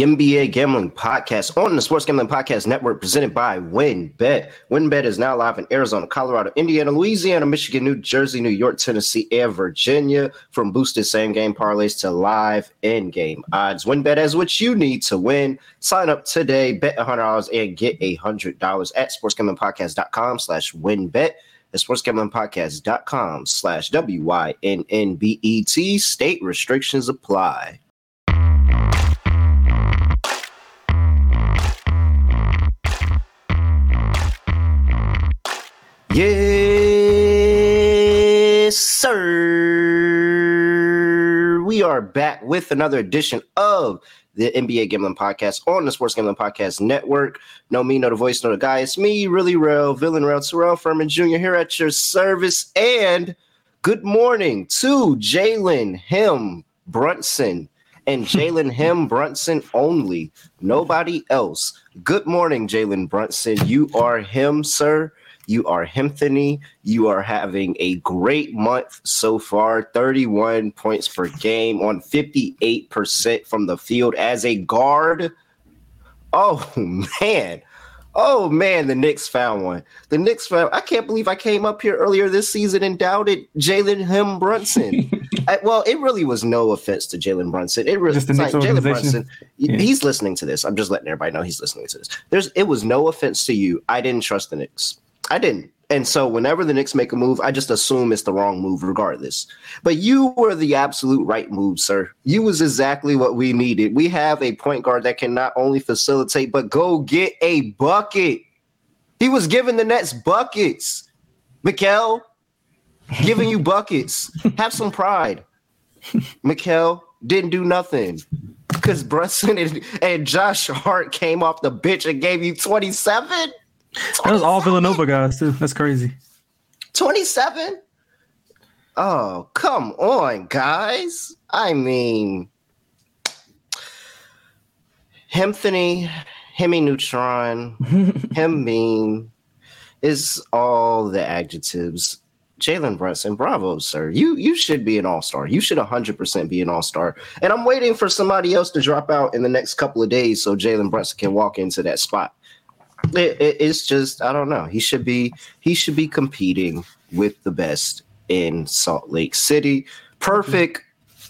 NBA Gambling Podcast on the Sports Gambling Podcast Network, presented by WynnBET. WynnBET is now live in Arizona, Colorado, Indiana, Louisiana, Michigan, New Jersey, New York, Tennessee, and Virginia. From boosted same game parlays to live in game odds, WynnBET has what you need to win. Sign up today, bet $100 and get $100 at sportsgamblingpodcast.com slash wynnbet. At sportsgamblingpodcast.com slash W-Y-N-N-B-E-T. State restrictions apply. Yes, sir. We are back with another edition of the NBA Gambling Podcast on the Sports Gambling Podcast Network. No me, no the voice, no the guy. It's me, really real, villain real, Terrell Furman Jr. here at your service. And good morning to Jalen Him Brunson and Jalen Him Brunson only. Nobody else. Good morning, Jalen Brunson. You are him, sir. You are Hemthony. You are having a great month so far 31 points per game on 58% from the field as a guard. Oh, man. Oh man, the Knicks found one. The Knicks found. I can't believe I came up here earlier this season and doubted Jalen Him Brunson. I, well, it really was no offense to Jalen Brunson. It really Just like Jalen? Brunson. Yeah. He's listening to this. I'm just letting everybody know he's listening to this. There's. It was no offense to you. I didn't trust the Knicks. I didn't. And so whenever the Knicks make a move, I just assume it's the wrong move regardless. But you were the absolute right move, sir. You was exactly what we needed. We have a point guard that can not only facilitate but go get a bucket. He was giving the Nets buckets. Mikal, giving you buckets. Have some pride. Mikal didn't do nothing. Because Brunson and, and Josh Hart came off the bench and gave you 27? That was all Villanova guys too. That's crazy. 27? Oh, come on, guys. I mean, Hemphony, Hemi Neutron, Hem Beam is all the adjectives. Jalen Brunson, bravo, sir. You you should be an all-star. You should 100% be an all-star. And I'm waiting for somebody else to drop out in the next couple of days so Jalen Brunson can walk into that spot. It- it- it's just I don't know. He should be he should be competing with the best in Salt Lake City. Perfect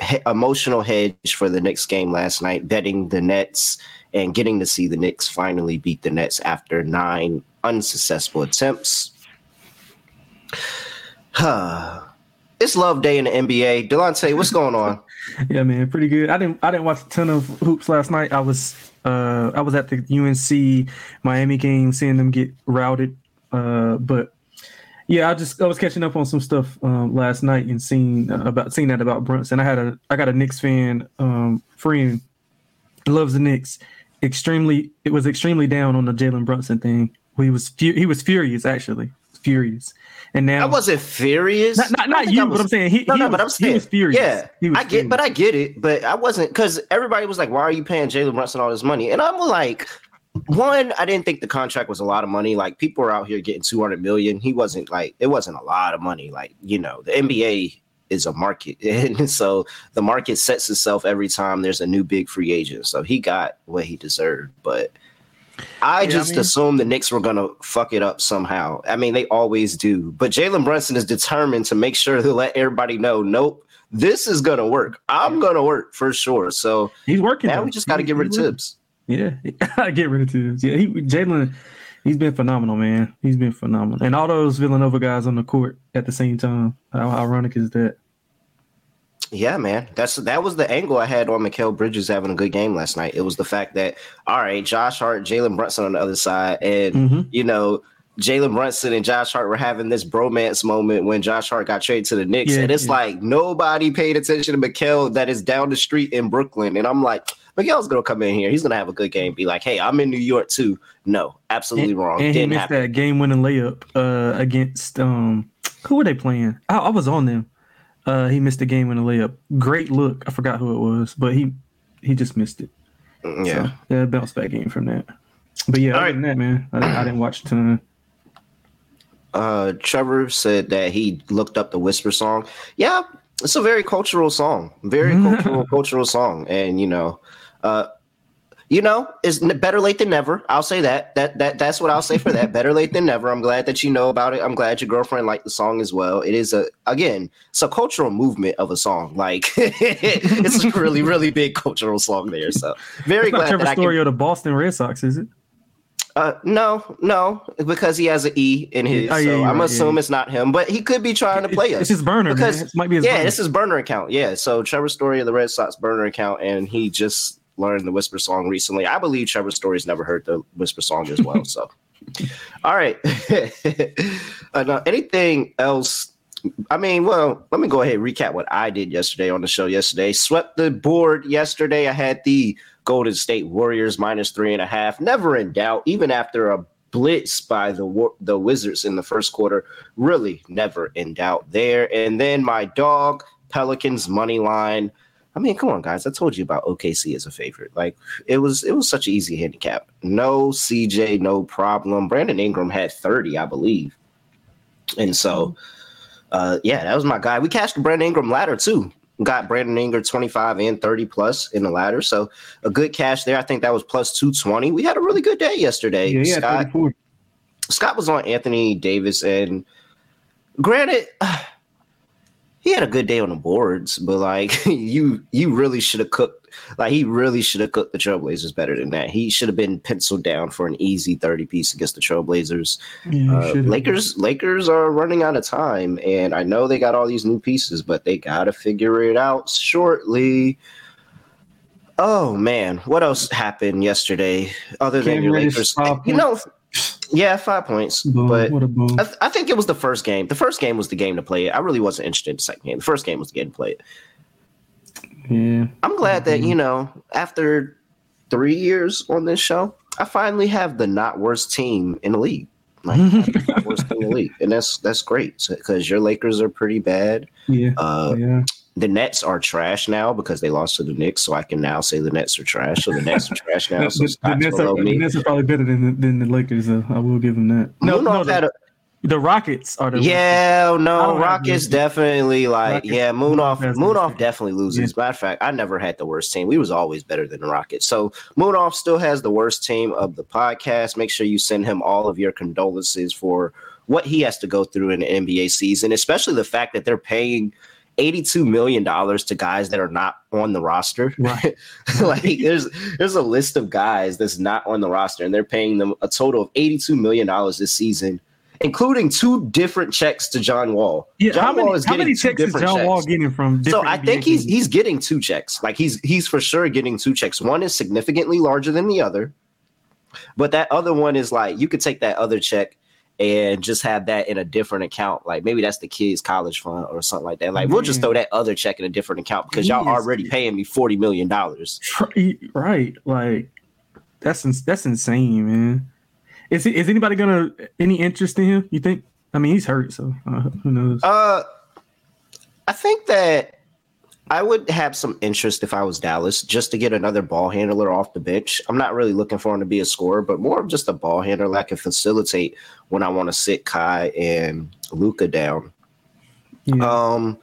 he- emotional hedge for the Knicks game last night, betting the Nets and getting to see the Knicks finally beat the Nets after nine unsuccessful attempts. it's love day in the NBA. Delonte, what's going on? Yeah, man, pretty good. I didn't I didn't watch a ton of hoops last night. I was uh I was at the UNC Miami game, seeing them get routed. Uh, but yeah, I just I was catching up on some stuff um, last night and seeing uh, about seeing that about Brunson. I had a I got a Knicks fan um friend loves the Knicks. Extremely, it was extremely down on the Jalen Brunson thing. He was fu- he was furious actually, furious. And now I wasn't furious. not, not, not you, was, but I'm saying he, No, he no, was, but I'm he was furious. Yeah, was I get, but. I get it. But I wasn't because everybody was like, "Why are you paying Jalen Brunson all this money?" And I'm like, one, I didn't think the contract was a lot of money. Like people are out here getting 200 million. He wasn't like it wasn't a lot of money. Like you know, the NBA is a market, and so the market sets itself every time there's a new big free agent. So he got what he deserved, but. I Yeah, I just mean- assumed the Knicks were gonna fuck it up somehow. I mean, they always do. But Jalen Brunson is determined to make sure to let everybody know, nope, this is gonna work. I'm gonna work for sure. So he's working. now though. we just got to get rid of. Tibbs. Yeah, get rid of Tibbs. Yeah, he Jalen, he's been phenomenal, man. He's been phenomenal, and all those Villanova guys on the court at the same time. How ironic is that? Yeah, man. That's that was the angle I had on Mikal Bridges having a good game last night. It was the fact that all right, Josh Hart, Jalen Brunson on the other side, and Mhm. you know. Jalen Brunson and Josh Hart were having this bromance moment when Josh Hart got traded to the Knicks. Yeah, and it's yeah. like nobody paid attention to Mikael that is down the street in Brooklyn. And I'm like, Mikal's gonna come in here. He's gonna have a good game. Be like, hey, I'm in New York too. No, absolutely wrong. And he Didn't missed happen. that game-winning layup uh, against um, who were they playing? I, I was on them. Uh, he missed the game-winning layup. Great look. I forgot who it was, but he he just missed it. Yeah. So, yeah, bounce back game from that. But yeah, All other right. than that, man, I, I didn't watch a ton. uh Trevor said that he looked up the Whisper song. Yeah, it's a very cultural song. Very cultural cultural song. And you know, uh you know, is better late than never. I'll say that. That that that's what I'll say for that. better late than never. I'm glad that you know about it. I'm glad your girlfriend liked the song as well. It is a again, it's a cultural movement of a song. Like it's a really really big cultural song there. So very It's not glad Trevor that I Story can. of the Boston Red Sox, is it? Uh, no, no, because he has an E in his. Oh, yeah, so I'm right, assuming yeah. it's not him, but he could be trying to play it's, us. it's his burner, because- man. It might be his yeah, burner. this is burner account. Yeah, so Trevor Story of the Red Sox burner account, and he just learned the Whisper song recently. I believe Trevor Story's never heard the Whisper song as well. so, all right. uh, now, anything else? I mean, well, let me go ahead and recap what I did yesterday on the show. Yesterday, swept the board. Yesterday, I had the Golden State Warriors minus three and a half. Never in doubt, even after a blitz by the the Wizards in the first quarter. Really, never in doubt there. And then my dog Pelicans money line. I mean, come on, guys! I told you about OKC as a favorite. Like it was, it was such an easy handicap. No CJ, no problem. Brandon Ingram had thirty, I believe, and so, uh, yeah, that was my guy. We cashed the Brandon Ingram ladder too. Got Brandon Ingram twenty five and thirty plus in the ladder, so a good cash there. I think that was plus two twenty. We had a really good day yesterday. yeah, yeah, Scott, 34. Scott was on Anthony Davis, and granted, he had a good day on the boards, but like you, you really should have cooked. Like he really should have cooked the Trailblazers better than that. He should have been penciled down for an easy thirty piece against the Trailblazers. Yeah, Uh. Lakers, Lakers are running out of time, and I know they got all these new pieces, but they got to figure it out shortly. Oh man, what else happened yesterday other than your Lakers? You know, yeah, five points, Boom, but what a boom. I, th- I think it was the first game. The first game was the game to play it. I really wasn't interested in the second game. The first game was the game to play it. yeah. I'm glad that Mhm. you know after three years on this show, I finally have the not worst team in the league. Like I have the not worst team in the league, and that's that's great because your Lakers are pretty bad. Yeah. Uh, yeah. The Nets are trash now because they lost to the Knicks, so I can now say the Nets are trash. So the Nets are trash now. The, So the, the, Nets below are, the. Nets are probably better than the, than the Lakers, though. I will give them that. No, Moonoff no, had uh, the, Rockets are the Yeah, I no, Rockets definitely like Rockets- yeah, Moon off Moon off definitely loses. Matter of fact, I never had the worst team. We was always better than the Rockets. So Moon off still has the worst team of the podcast. Make sure you send him all of your condolences for what he has to go through in the NBA season, especially the fact that they're paying $82 million to guys that are not on the roster. Right. like there's there's a list of guys that's not on the roster, and they're paying them a total of $82 million this season including two different checks to John Wall. Yeah, John how many, Wall is how getting many two checks is different John checks. Wall getting from So I think NBA he's he's getting two checks. Like he's he's for sure getting two checks. One is significantly larger than the other, but that other one is like you could take that other check and just have that in a different account. Like maybe that's the kid's college fund or something like that. Like we'll just throw that other check in a different account because y'all already paying me forty million dollars. Right. Like that's that's insane, man. Is he, is anybody gonna any interest in him? You think? I mean, he's hurt, so uh, who knows? Uh, I think that I would have some interest if I was Dallas just to get another ball handler off the bench. I'm not really looking for him to be a scorer, but more of just a ball handler that can facilitate when I want to sit Kai and Luka down. yeah. Um,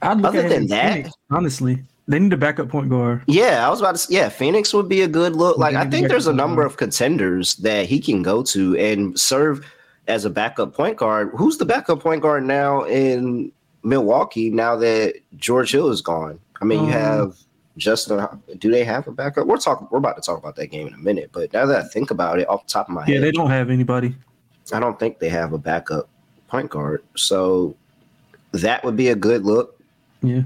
I'd look other at than that- Phoenix, honestly, they need a backup point guard. yeah, I was about to. s- Yeah, Phoenix would be a good look. Like I think there's a number of contenders that he can go to and serve as a backup point guard. Who's the backup point guard now in Milwaukee? Now that George Hill is gone, I mean, you Um, have Justin. Do they have a backup? We're talking. We're about to talk about that game in a minute. But now that I think about it, off the top of my Yeah, head, they don't have anybody. I don't think they have a backup point guard. So that would be a good look. Yeah,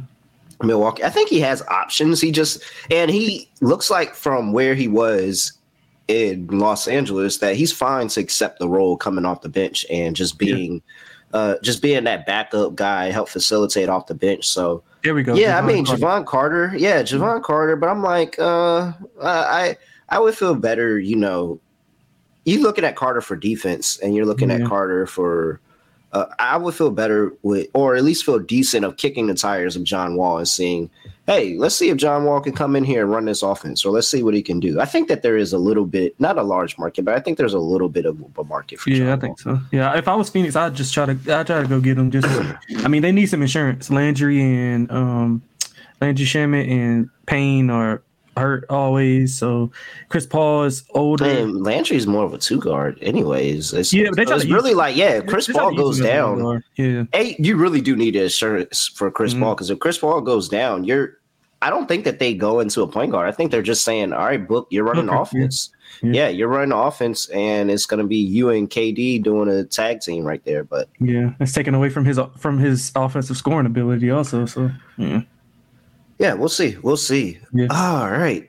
Milwaukee. I think he has options. He just and he looks like from where he was in Los Angeles that he's fine to accept the role coming off the bench and just Yeah. Uh just being that backup guy, help facilitate off the bench. So there we go. yeah, I mean Carter. Jevon Carter. Yeah, Jevon Carter, but I'm like uh I I would feel better, you know. You looking at Carter for defense and you're looking Yeah. at Carter for uh, I would feel better with, or at least feel decent of kicking the tires of John Wall and seeing, hey, let's see if John Wall can come in here and run this offense, or let's see what he can do. I think that there is a little bit, not a large market, but I think there's a little bit of a market for. Yeah, John I Wall. think so. Yeah, if I was Phoenix, I'd just try to I'd try to go get him. Just, I mean, they need some insurance. Landry and um, Landry Shamet and Payne are hurt always. So Chris Paul is older. Man, Landry is more of a two guard, anyways. It's, yeah, but so it's really like yeah, Chris Paul goes down. Yeah, hey, you really do need assurance for Chris mm-hmm. Paul because if Chris Paul goes down, you're. I don't think that they go into a point guard. I think they're just saying, "All right, book, you're running okay, offense." Yeah. Yeah. yeah, you're running offense, and it's going to be you and KD doing a tag team right there. But yeah, it's taken away from his from his offensive scoring ability also. So yeah, yeah, we'll see. We'll see. Yeah. All right.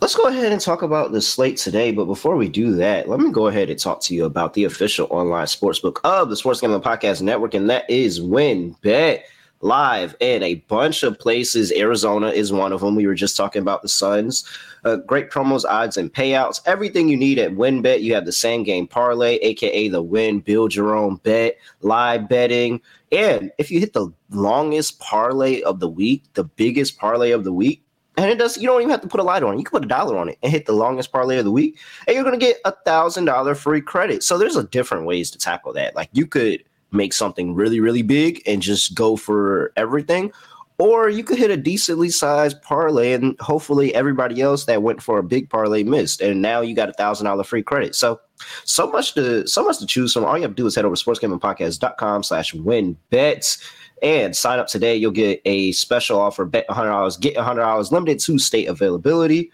Let's go ahead and talk about the slate today. But before we do that, let me go ahead and talk to you about the official online sportsbook of the Sports Gambling Podcast Network, and that is WynnBET live in a bunch of places. Arizona is one of them. We were just talking about the Suns. Uh, great promos, odds, and payouts. Everything you need at WynnBET. You have the same game parlay, aka the Win Build Your Own Bet, live betting. And if you hit the longest parlay of the week, the biggest parlay of the week, and it does you don't even have to put a light on it. You can put a dollar on it and hit the longest parlay of the week, and you're gonna get a thousand dollar free credit. So there's a different ways to tackle that. Like you could make something really, really big and just go for everything. Or you could hit a decently sized parlay and hopefully everybody else that went for a big parlay missed. And now you got a thousand dollar free credit. So so much to so much to choose from. All you have to do is head over to sportsgamblingpodcast.com slash win bets and sign up today. You'll get a special offer, bet $100, get $100 limited to state availability.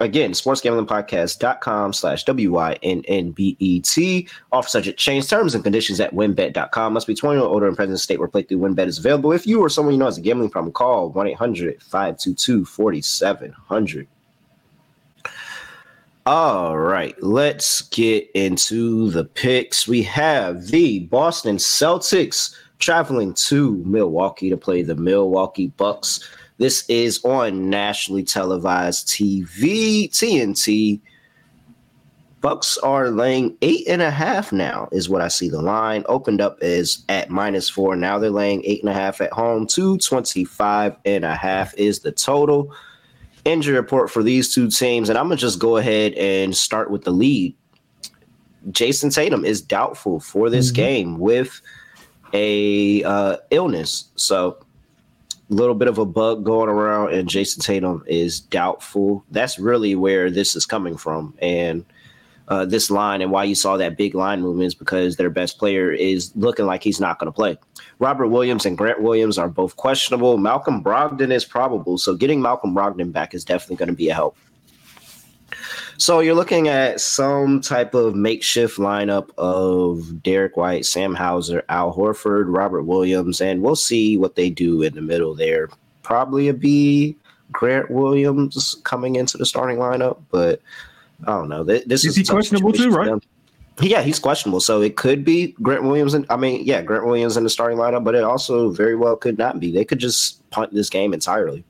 Again, sportsgamblingpodcast.com slash W-Y-N-N-B-E-T. Offer subject change terms and conditions at wynnbet.com. Must be 21 or older and present state where playthrough WynnBET is available. If you or someone you know has a gambling problem, call 1-800-522-4700. All right, let's get into the picks. We have the Boston Celtics traveling to Milwaukee to play the Milwaukee Bucks. This is on nationally televised TV, TNT. Bucks are laying eight and a half now, is what I see. The line opened up is at minus four. Now they're laying eight and a half at home. 225 and a half is the total. Injury report for these two teams. And I'm going to just go ahead and start with the lead. Jayson Tatum is doubtful for this mm-hmm. game with a uh, illness. So little bit of a bug going around, and Jayson Tatum is doubtful. That's really where this is coming from, and uh, this line and why you saw that big line movement is because their best player is looking like he's not going to play. Robert Williams and Grant Williams are both questionable. Malcolm Brogdon is probable, so getting Malcolm Brogdon back is definitely going to be a help. So you're looking at some type of makeshift lineup of Derrick White, Sam Hauser, Al Horford, Robert Williams, and we'll see what they do in the middle there. Probably a B Grant Williams coming into the starting lineup, but I don't know. This is, is he questionable too, right? Yeah, he's questionable. So it could be Grant Williams. And I mean, yeah, Grant Williams in the starting lineup, but it also very well could not be. They could just punt this game entirely.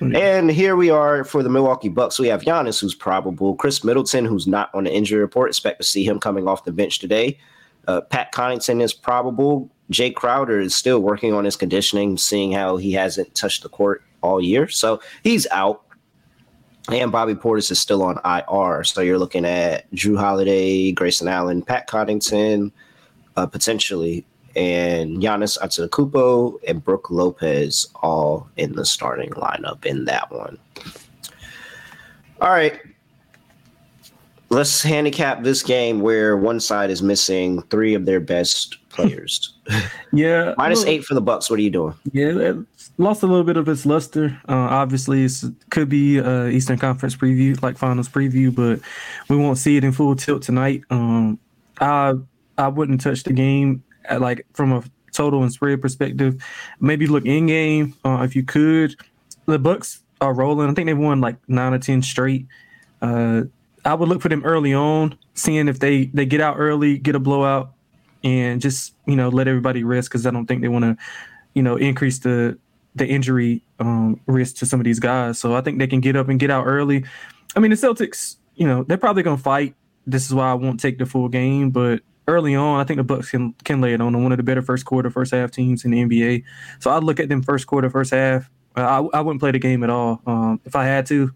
And here we are for the Milwaukee Bucks. We have Giannis, who's probable, Khris Middleton, who's not on the injury report. Expect to see him coming off the bench today. Uh, Pat Connaughton is probable. Jae Crowder is still working on his conditioning, seeing how he hasn't touched the court all year. So he's out. And Bobby Portis is still on IR. So you're looking at Jrue Holiday, Grayson Allen, Pat Connaughton, uh, potentially and Giannis Antetokounmpo and Brook Lopez all in the starting lineup in that one. All right. Let's handicap this game where one side is missing three of their best players. yeah. Minus eight for the Bucks. What are you doing? Yeah, it lost a little bit of its luster. Uh, obviously, it could be uh, Eastern Conference preview, like finals preview, but we won't see it in full tilt tonight. Um, I I wouldn't touch the game like from a total and spread perspective. Maybe look in game uh, if you could. The Bucks are rolling. I think they've won like nine or ten straight. Uh, I would look for them early on, seeing if they they get out early, get a blowout, and just you know let everybody rest because I don't think they want to you know increase the the injury um, risk to some of these guys. So I think they can get up and get out early. I mean the Celtics, you know, they're probably gonna fight. This is why I won't take the full game, but early on, I think the Bucks can can lay it on. One of the better first quarter, first half teams in the NBA. So I'd look at them first quarter, first half. I, I wouldn't play the game at all. Um, if I had to,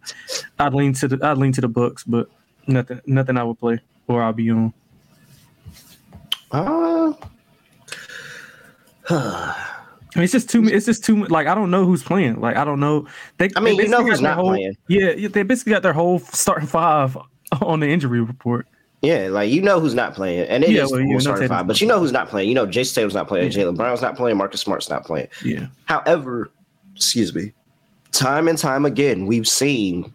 I'd lean to the I'd lean to the Bucks, but nothing nothing I would play or I'll be on. Uh, I mean, it's just too. It's just too. Much like I don't know who's playing. Like I don't know. They. I mean, they you know who's not whole, playing. Yeah, they basically got their whole starting five on the injury report. Yeah, like you know who's not playing, and it yeah, is well, starting five. But you know who's not playing. You know, Jayson Tatum's not playing. Yeah. Jaylen Brown's not playing. Marcus Smart's not playing. Yeah. However, excuse me, time and time again, we've seen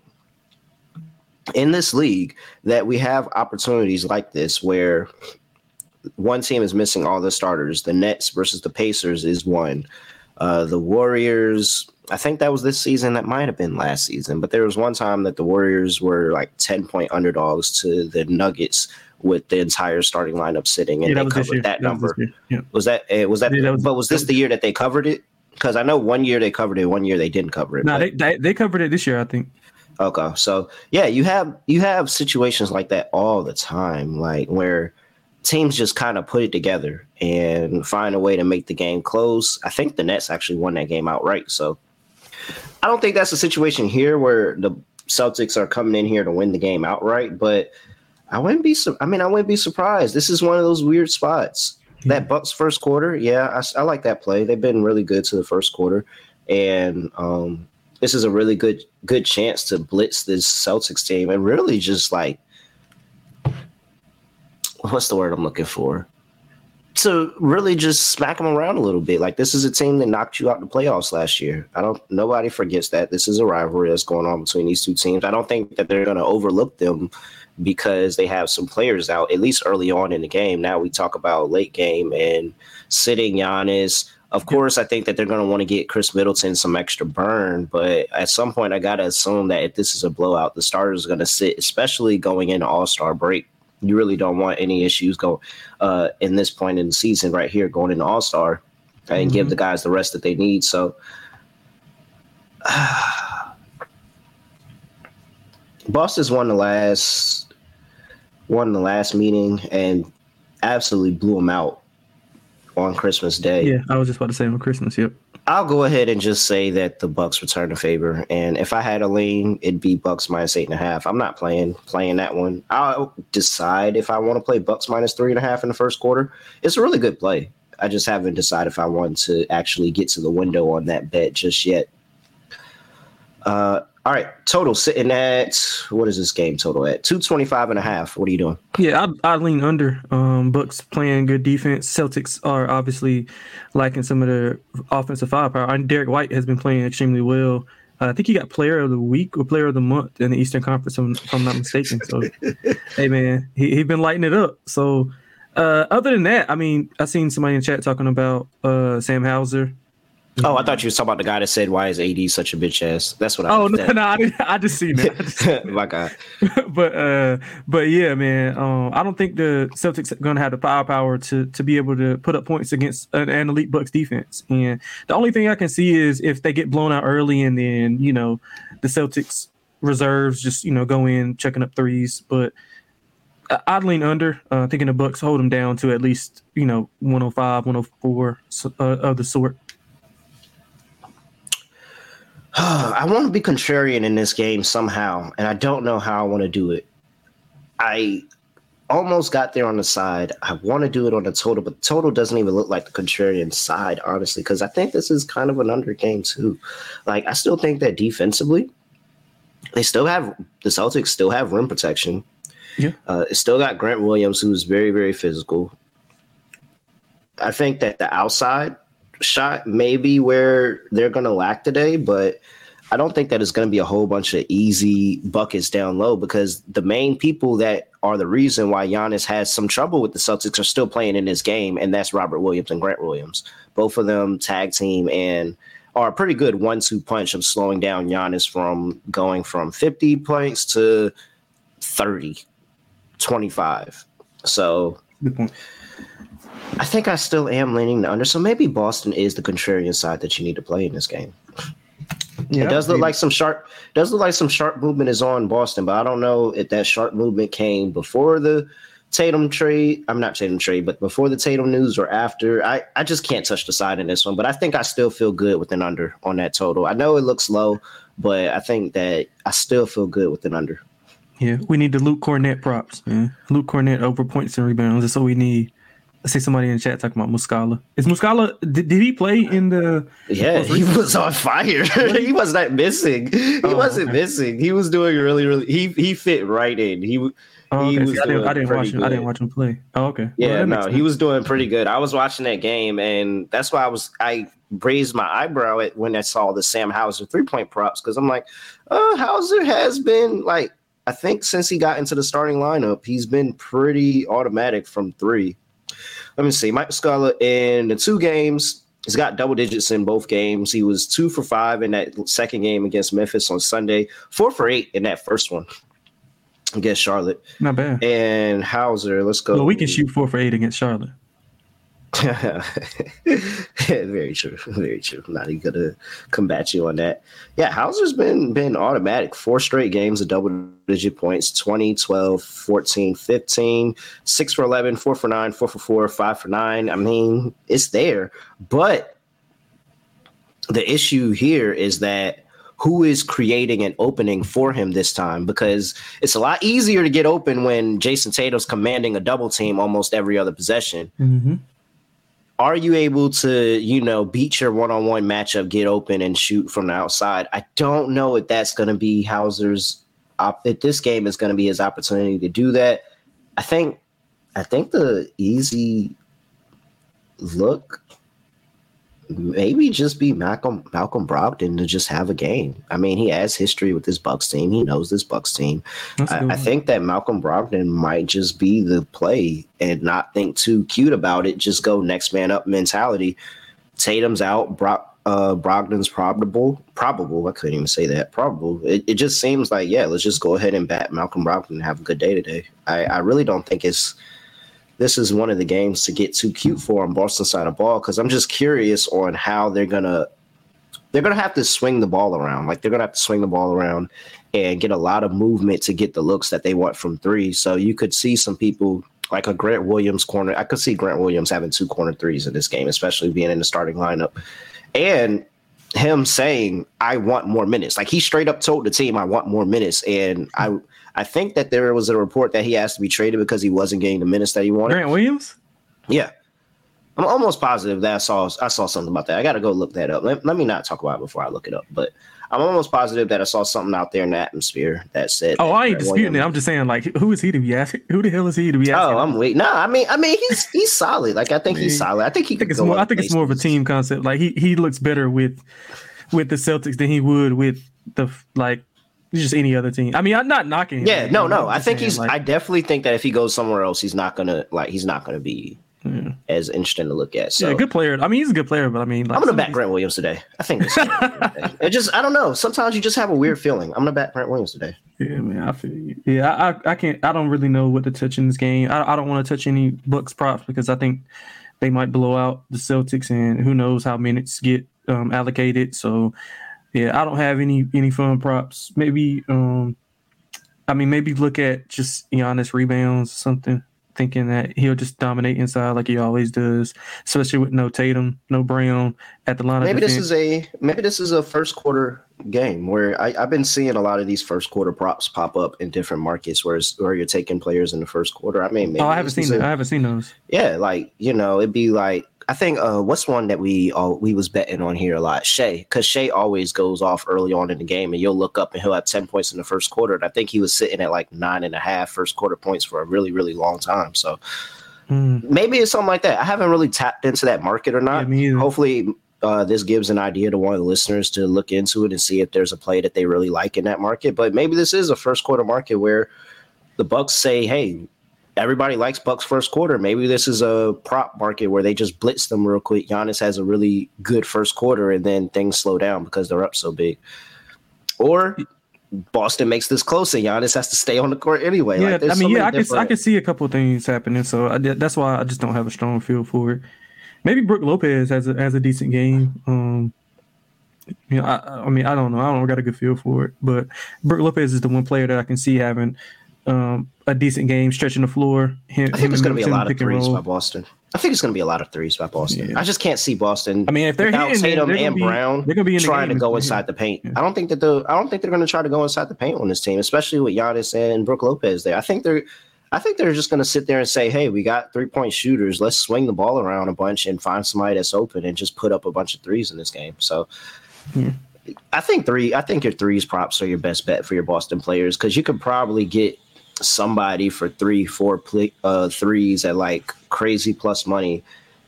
in this league that we have opportunities like this where one team is missing all the starters. The Nets versus the Pacers is one. Uh, the Warriors, I think that was this season. That might have been last season, but there was one time that the Warriors were like 10 point underdogs to the Nuggets with the entire starting lineup sitting, and yeah, they covered that, that number. Was, yeah. was that eh, was that, yeah, that was, but was this the year that they covered it? Because I know one year they covered it, one year they didn't cover it. No, they, they, they covered it this year, I think. Okay, so yeah, you have you have situations like that all the time, like where teams just kind of put it together and find a way to make the game close. I think the Nets actually won that game outright. So I don't think that's a situation here where the Celtics are coming in here to win the game outright, but I wouldn't be. I mean, I wouldn't be surprised. This is one of those weird spots. Mm-hmm. That Bucks first quarter, yeah, I, I, like that play. They've been really good to the first quarter, and um, this is a really good good chance to blitz this Celtics team and really just like what's the word I'm looking for? To really just smack them around a little bit. Like this is a team that knocked you out the playoffs last year. I don't. Nobody forgets that. This is a rivalry that's going on between these two teams. I don't think that they're going to overlook them because they have some players out at least early on in the game. Now we talk about late game and sitting Giannis. Of course, I think that they're going to want to get Khris Middleton some extra burn, but at some point, I got to assume that if this is a blowout, the starters are going to sit, especially going into All Star break you really don't want any issues go uh, in this point in the season right here going into All Star and mm-hmm. give the guys the rest that they need. So. Boston's won the last won the last meeting and absolutely blew them out on Christmas Day. Yeah, I was just about to say on Christmas. Yep. I'll go ahead and just say that the Bucks return the favor, and if I had a lean, it'd be Bucks minus eight and a half. I'm not playing playing that one. I'll decide if I want to play Bucks minus three and a half in the first quarter. It's a really good play. I just haven't decided if I want to actually get to the window on that bet just yet. Uh, all right, total sitting at what is this game total at? 225 and a half. What are you doing? Yeah, I, I lean under. Um, Bucks playing good defense. Celtics are obviously lacking some of their offensive firepower. And Derrick White has been playing extremely well. Uh, I think he got player of the week or player of the month in the Eastern Conference, if I'm not mistaken. So, hey man, he he been lighting it up. So, uh, other than that, I mean, I seen somebody in chat talking about uh, Sam Hauser Oh, I thought you were talking about the guy that said, "Why is AD such a bitch ass?" That's what I. Oh no, no, I, didn't, I just seen that. My God. but uh, but yeah, man. Um, I don't think the Celtics are gonna have the firepower to to be able to put up points against an, an elite Bucks defense. And the only thing I can see is if they get blown out early, and then you know the Celtics reserves just you know go in checking up threes, but. I'd lean under, uh, thinking the Bucks hold them down to at least you know 105, 104 uh, of the sort. I want to be contrarian in this game somehow, and I don't know how I want to do it. I almost got there on the side. I want to do it on the total, but total doesn't even look like the contrarian side, honestly, because I think this is kind of an under game too. Like I still think that defensively, they still have the Celtics still have rim protection. Yeah, uh, it's still got Grant Williams, who's very very physical. I think that the outside shot maybe where they're going to lack today, but I don't think that it's going to be a whole bunch of easy buckets down low because the main people that are the reason why Giannis has some trouble with the Celtics are still playing in this game, and that's Robert Williams and Grant Williams. Both of them tag team and are a pretty good one two punch of slowing down Giannis from going from 50 points to 30, 25. So. I think I still am leaning the under. So maybe Boston is the contrarian side that you need to play in this game. Yeah, it does look maybe. like some sharp does look like some sharp movement is on Boston, but I don't know if that sharp movement came before the Tatum trade. I'm not Tatum trade, but before the Tatum news or after. I, I just can't touch the side in this one, but I think I still feel good with an under on that total. I know it looks low, but I think that I still feel good with an under. Yeah, we need the Luke Kornet props, man. Luke Kornet over points and rebounds. That's all we need. I see somebody in the chat talking about Muscala. Is Muscala? Did, did he play in the? Yeah, he was on fire. he was not missing. He oh, wasn't okay. missing. He was doing really, really. He he fit right in. He. Oh, okay. See, I didn't, I didn't watch him. Good. I didn't watch him play. Oh, okay. Yeah, well, no, he was doing pretty good. I was watching that game, and that's why I was I raised my eyebrow at when I saw the Sam Hauser three point props because I'm like, uh, Hauser has been like I think since he got into the starting lineup, he's been pretty automatic from three. Let me see. Mike Muscala in the two games, he's got double digits in both games. He was two for five in that second game against Memphis on Sunday, four for eight in that first one against Charlotte. Not bad. And Hauser, let's go. Well, we can shoot four for eight against Charlotte. very true. Very true. Not even gonna combat you on that. Yeah, Hauser's been been automatic. Four straight games of double digit points 20, 12, 14, 15, 6 for 11, 4 for 9, 4 for 4, 5 for 9. I mean, it's there. But the issue here is that who is creating an opening for him this time because it's a lot easier to get open when Jayson Tatum's commanding a double team almost every other possession. Mm-hmm are you able to, you know, beat your one-on-one matchup, get open and shoot from the outside? I don't know if that's going to be Hauser's op- if this game is going to be his opportunity to do that. I think I think the easy look maybe just be Malcolm Malcolm Brogdon to just have a game. I mean, he has history with this Bucks team. He knows this Bucks team. I, I, think that Malcolm Brogdon might just be the play and not think too cute about it. Just go next man up mentality. Tatum's out. Brock. Uh, Brogdon's probable, probable. I couldn't even say that. Probable. It, it just seems like yeah. Let's just go ahead and bat Malcolm Brogdon and have a good day today. I, I really don't think it's this is one of the games to get too cute for on Boston side of ball because I'm just curious on how they're gonna they're gonna have to swing the ball around. Like they're gonna have to swing the ball around and get a lot of movement to get the looks that they want from three. So you could see some people like a Grant Williams corner. I could see Grant Williams having two corner threes in this game, especially being in the starting lineup. And him saying, I want more minutes. Like he straight up told the team, I want more minutes. And I I think that there was a report that he asked to be traded because he wasn't getting the minutes that he wanted. Grant Williams? Yeah. I'm almost positive that I saw I saw something about that. I got to go look that up. Let, let, me not talk about it before I look it up, but I'm almost positive that I saw something out there in the atmosphere that said. Oh, I ain't disputing it. I'm just saying, like, who is he to be asking? Who the hell is he to be asking? Oh, I'm waiting. No, I mean, I mean, he's he's solid. Like, I think he's solid. I think he. I think it's more. I think it's more of a team concept. Like, he he looks better with with the Celtics than he would with the like just any other team. I mean, I'm not knocking. Him, yeah, no, no. I think saying, he's. Like, I definitely think that if he goes somewhere else, he's not gonna like. He's not gonna be yeah. as interesting to look at. So, yeah, good player. I mean, he's a good player, but I mean, like, I'm gonna back Grant Williams today. I think it just. I don't know. Sometimes you just have a weird feeling. I'm gonna back Grant Williams today. Yeah, man. I feel you. Yeah, I, I can't. I don't really know what to touch in this game. I, I don't want to touch any Bucks props because I think they might blow out the Celtics, and who knows how minutes get um, allocated. So yeah, I don't have any any fun props. Maybe um I mean maybe look at just Giannis rebounds or something, thinking that he'll just dominate inside like he always does, especially with no Tatum, no Brown at the line. Maybe this is a maybe this is a first quarter game where I, have been seeing a lot of these first quarter props pop up in different markets where where you're taking players in the first quarter. I mean, oh, I haven't seen a, I haven't seen those. Yeah, like you know, it'd be like I think uh, what's one that we all we was betting on here a lot, Shai, because Shai always goes off early on in the game, and you'll look up and he'll have ten points in the first quarter. And I think he was sitting at like nine and a half first quarter points for a really really long time. So mm. maybe it's something like that. I haven't really tapped into that market or not. Yeah, Hopefully, uh, this gives an idea to one of the listeners to look into it and see if there's a play that they really like in that market. But maybe this is a first quarter market where the Bucks say, "Hey, everybody likes Bucks first quarter. Maybe this is a prop market where they just blitz them real quick. Giannis has a really good first quarter, and then things slow down because they're up so big. Or Boston makes this close, and Giannis has to stay on the court anyway. Yeah, like, I mean, so yeah, I can I can see a couple things happening. So I, that's why I just don't have a strong feel for it. Maybe Brook Lopez has a has a decent game. Um, you know, I, I mean, I don't know. I don't got a good feel for it, but Brook Lopez is the one player that I can see having um, a decent game, stretching the floor. Him, I think it's going to be a lot of threes by Boston. I think it's going to be a lot of threes by Boston. Yeah. I just can't see Boston. I mean, if they're hitting, Tatum they're and be, Brown, they're going to be trying to go inside the paint. Yeah. I don't think that the I don't think they're going to try to go inside the paint on this team, especially with Giannis and Brook Lopez there. I think they're I think they're just going to sit there and say, "Hey, we got three point shooters. Let's swing the ball around a bunch and find somebody that's open and just put up a bunch of threes in this game." So, yeah. I think three. I think your threes props are your best bet for your Boston players because you could probably get somebody for three, four uh, threes at like crazy plus money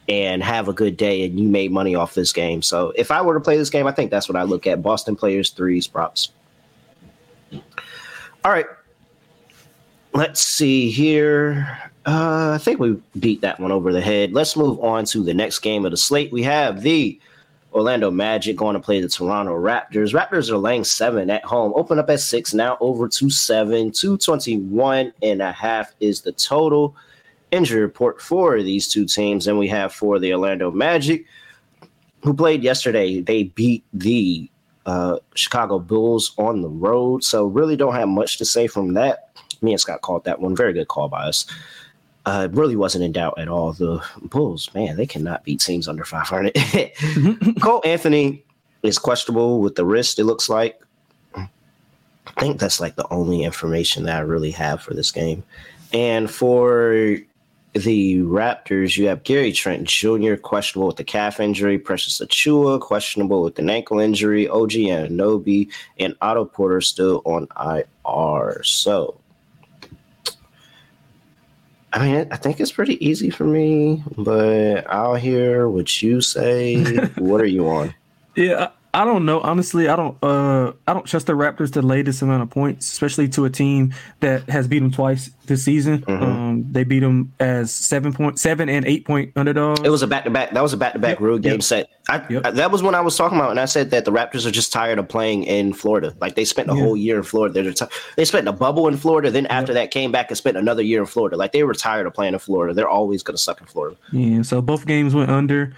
and have a good day and you made money off this game. So if I were to play this game, I think that's what I look at. Boston players, threes, props. All right. Let's see here. Uh, I think we beat that one over the head. Let's move on to the next game of the slate. We have the Orlando Magic going to play the Toronto Raptors. Raptors are laying seven at home. Open up at six, now over to seven. 221 and a half is the total injury report for these two teams. And we have for the Orlando Magic, who played yesterday. They beat the uh, Chicago Bulls on the road. So really don't have much to say from that. Me and Scott called that one. Very good call by us uh, really wasn't in doubt at all. The Bulls, man, they cannot beat teams under 500. Cole Anthony is questionable with the wrist, it looks like. I think that's like the only information that I really have for this game. And for the Raptors, you have Gary Trent Jr. questionable with the calf injury, Precious Achiuwa questionable with an ankle injury, OG Anunoby, and Otto Porter still on IR. So I mean, I think it's pretty easy for me, but I'll hear what you say. what are you on? Yeah, I don't know. Honestly, I don't. Uh, I don't trust the Raptors to lay this amount of points, especially to a team that has beat them twice this season. Mm-hmm. Um, they beat them as seven point seven and eight point underdogs. It was a back to back. That was a back to back road game yep. set. I, yep. I, that was when I was talking about, and I said that the Raptors are just tired of playing in Florida. Like they spent a yeah. whole year in Florida. They're t- they spent a bubble in Florida. Then after yep. that, came back and spent another year in Florida. Like they were tired of playing in Florida. They're always going to suck in Florida. Yeah. So both games went under.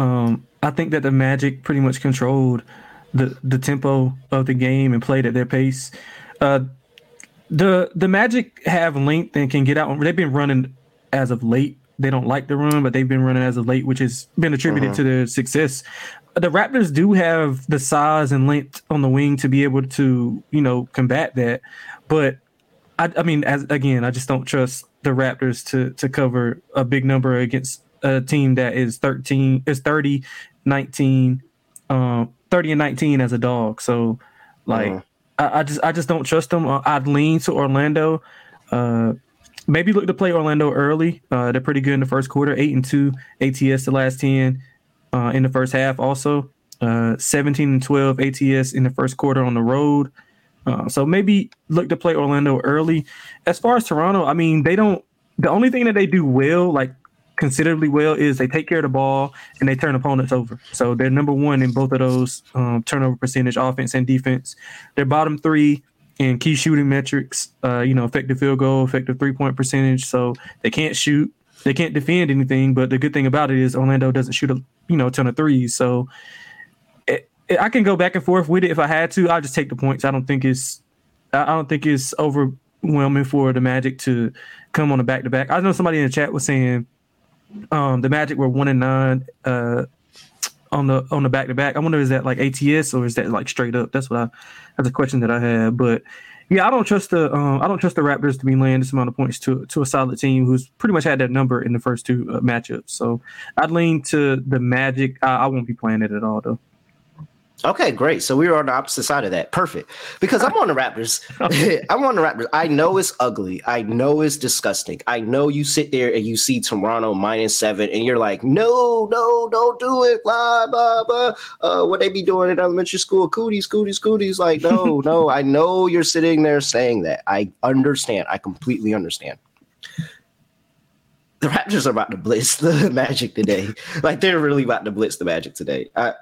Um, I think that the Magic pretty much controlled the the tempo of the game and played at their pace. Uh, the the Magic have length and can get out. They've been running as of late. They don't like the run, but they've been running as of late, which has been attributed uh-huh. to their success. The Raptors do have the size and length on the wing to be able to, you know, combat that. But I, I mean, as again, I just don't trust the Raptors to to cover a big number against a team that is 13 is 30 19 um, 30 and 19 as a dog. So like uh-huh. I, I, just I just don't trust them. Uh, I'd lean to Orlando. Uh, maybe look to play Orlando early. Uh, they're pretty good in the first quarter, eight and two ATS the last 10 uh, in the first half also. Uh, 17 and 12 ATS in the first quarter on the road. Uh, so maybe look to play Orlando early. As far as Toronto, I mean, they don't. The only thing that they do well, like considerably well is they take care of the ball and they turn opponents over. So they're number one in both of those um, turnover percentage, offense and defense. They're bottom three in key shooting metrics. Uh, you know, effective field goal, effective three point percentage. So they can't shoot, they can't defend anything. But the good thing about it is Orlando doesn't shoot a you know ton of threes. So it, it, I can go back and forth with it if I had to. I'll just take the points. I don't think it's I don't think it's overwhelming for the Magic to come on a back to back. I know somebody in the chat was saying um, the Magic were one and nine uh, on the on the back to back. I wonder is that like ATS or is that like straight up? That's what I that's a question that I had. But yeah, I don't trust the um, I don't trust the Raptors to be laying this amount of points to to a solid team who's pretty much had that number in the first two uh, matchups. So I'd lean to the Magic. I, I won't be playing it at all though. Okay, great. So we were on the opposite side of that. Perfect. Because I'm on the Raptors. I'm on the Raptors. I know it's ugly. I know it's disgusting. I know you sit there and you see Toronto minus seven, and you're like, no, no, don't do it. Blah blah blah. Uh, what they be doing in elementary school? Cooties, cooties, cooties. Like, no, no. I know you're sitting there saying that. I understand. I completely understand. The Raptors are about to blitz the Magic today. Like they're really about to blitz the Magic today. I,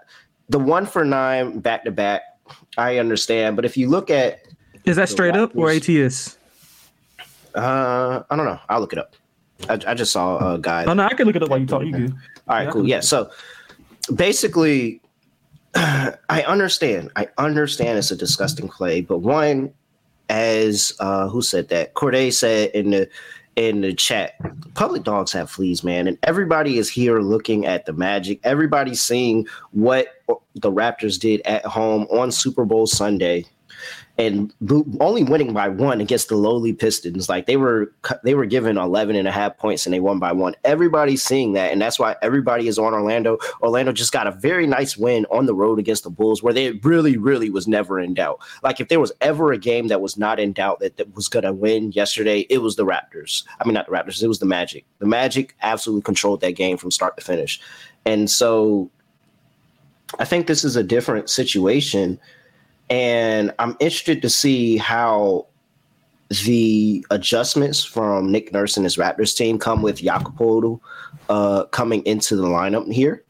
the one for nine back to back, I understand. But if you look at is that straight Raptors, up or ATS? Uh, I don't know. I'll look it up. I, I just saw a guy. Oh no, I can look it up while you talk. You good? All right, yeah, cool. Yeah. So basically, I understand. I understand it's a disgusting play, but one, as uh, who said that? Corday said in the in the chat. Public dogs have fleas, man, and everybody is here looking at the Magic. Everybody's seeing what the Raptors did at home on Super Bowl Sunday. And only winning by one against the lowly Pistons. Like they were they were given 11 and a half points and they won by one. Everybody's seeing that, and that's why everybody is on Orlando. Orlando just got a very nice win on the road against the Bulls, where they really, really was never in doubt. Like if there was ever a game that was not in doubt that, that was going to win yesterday, it was the Raptors. I mean, not the Raptors, it was the Magic. The Magic absolutely controlled that game from start to finish, and so I think this is a different situation and I'm interested to see how the adjustments from Nick Nurse and his Raptors team come with Jakob uh, coming into the lineup here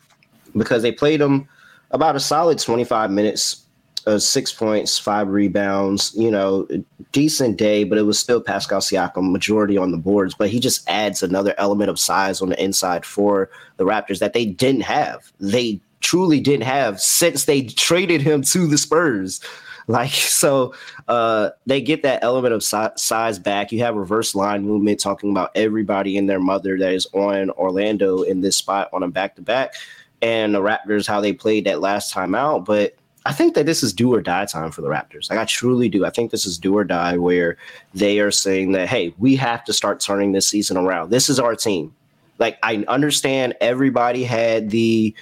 because they played him about a solid 25 minutes, uh, six points, five rebounds, you know, decent day, but it was still Pascal Siakam majority on the boards. But he just adds another element of size on the inside for the Raptors that they didn't have. They truly didn't have since they traded him to the Spurs. Like so, uh, they get that element of si- size back. You have reverse line movement, talking about everybody and their mother that is on Orlando in this spot on a back to back, and the Raptors how they played that last time out. But I think that this is do or die time for the Raptors. Like I truly do. I think this is do or die where they are saying that hey, we have to start turning this season around. This is our team. Like I understand everybody had the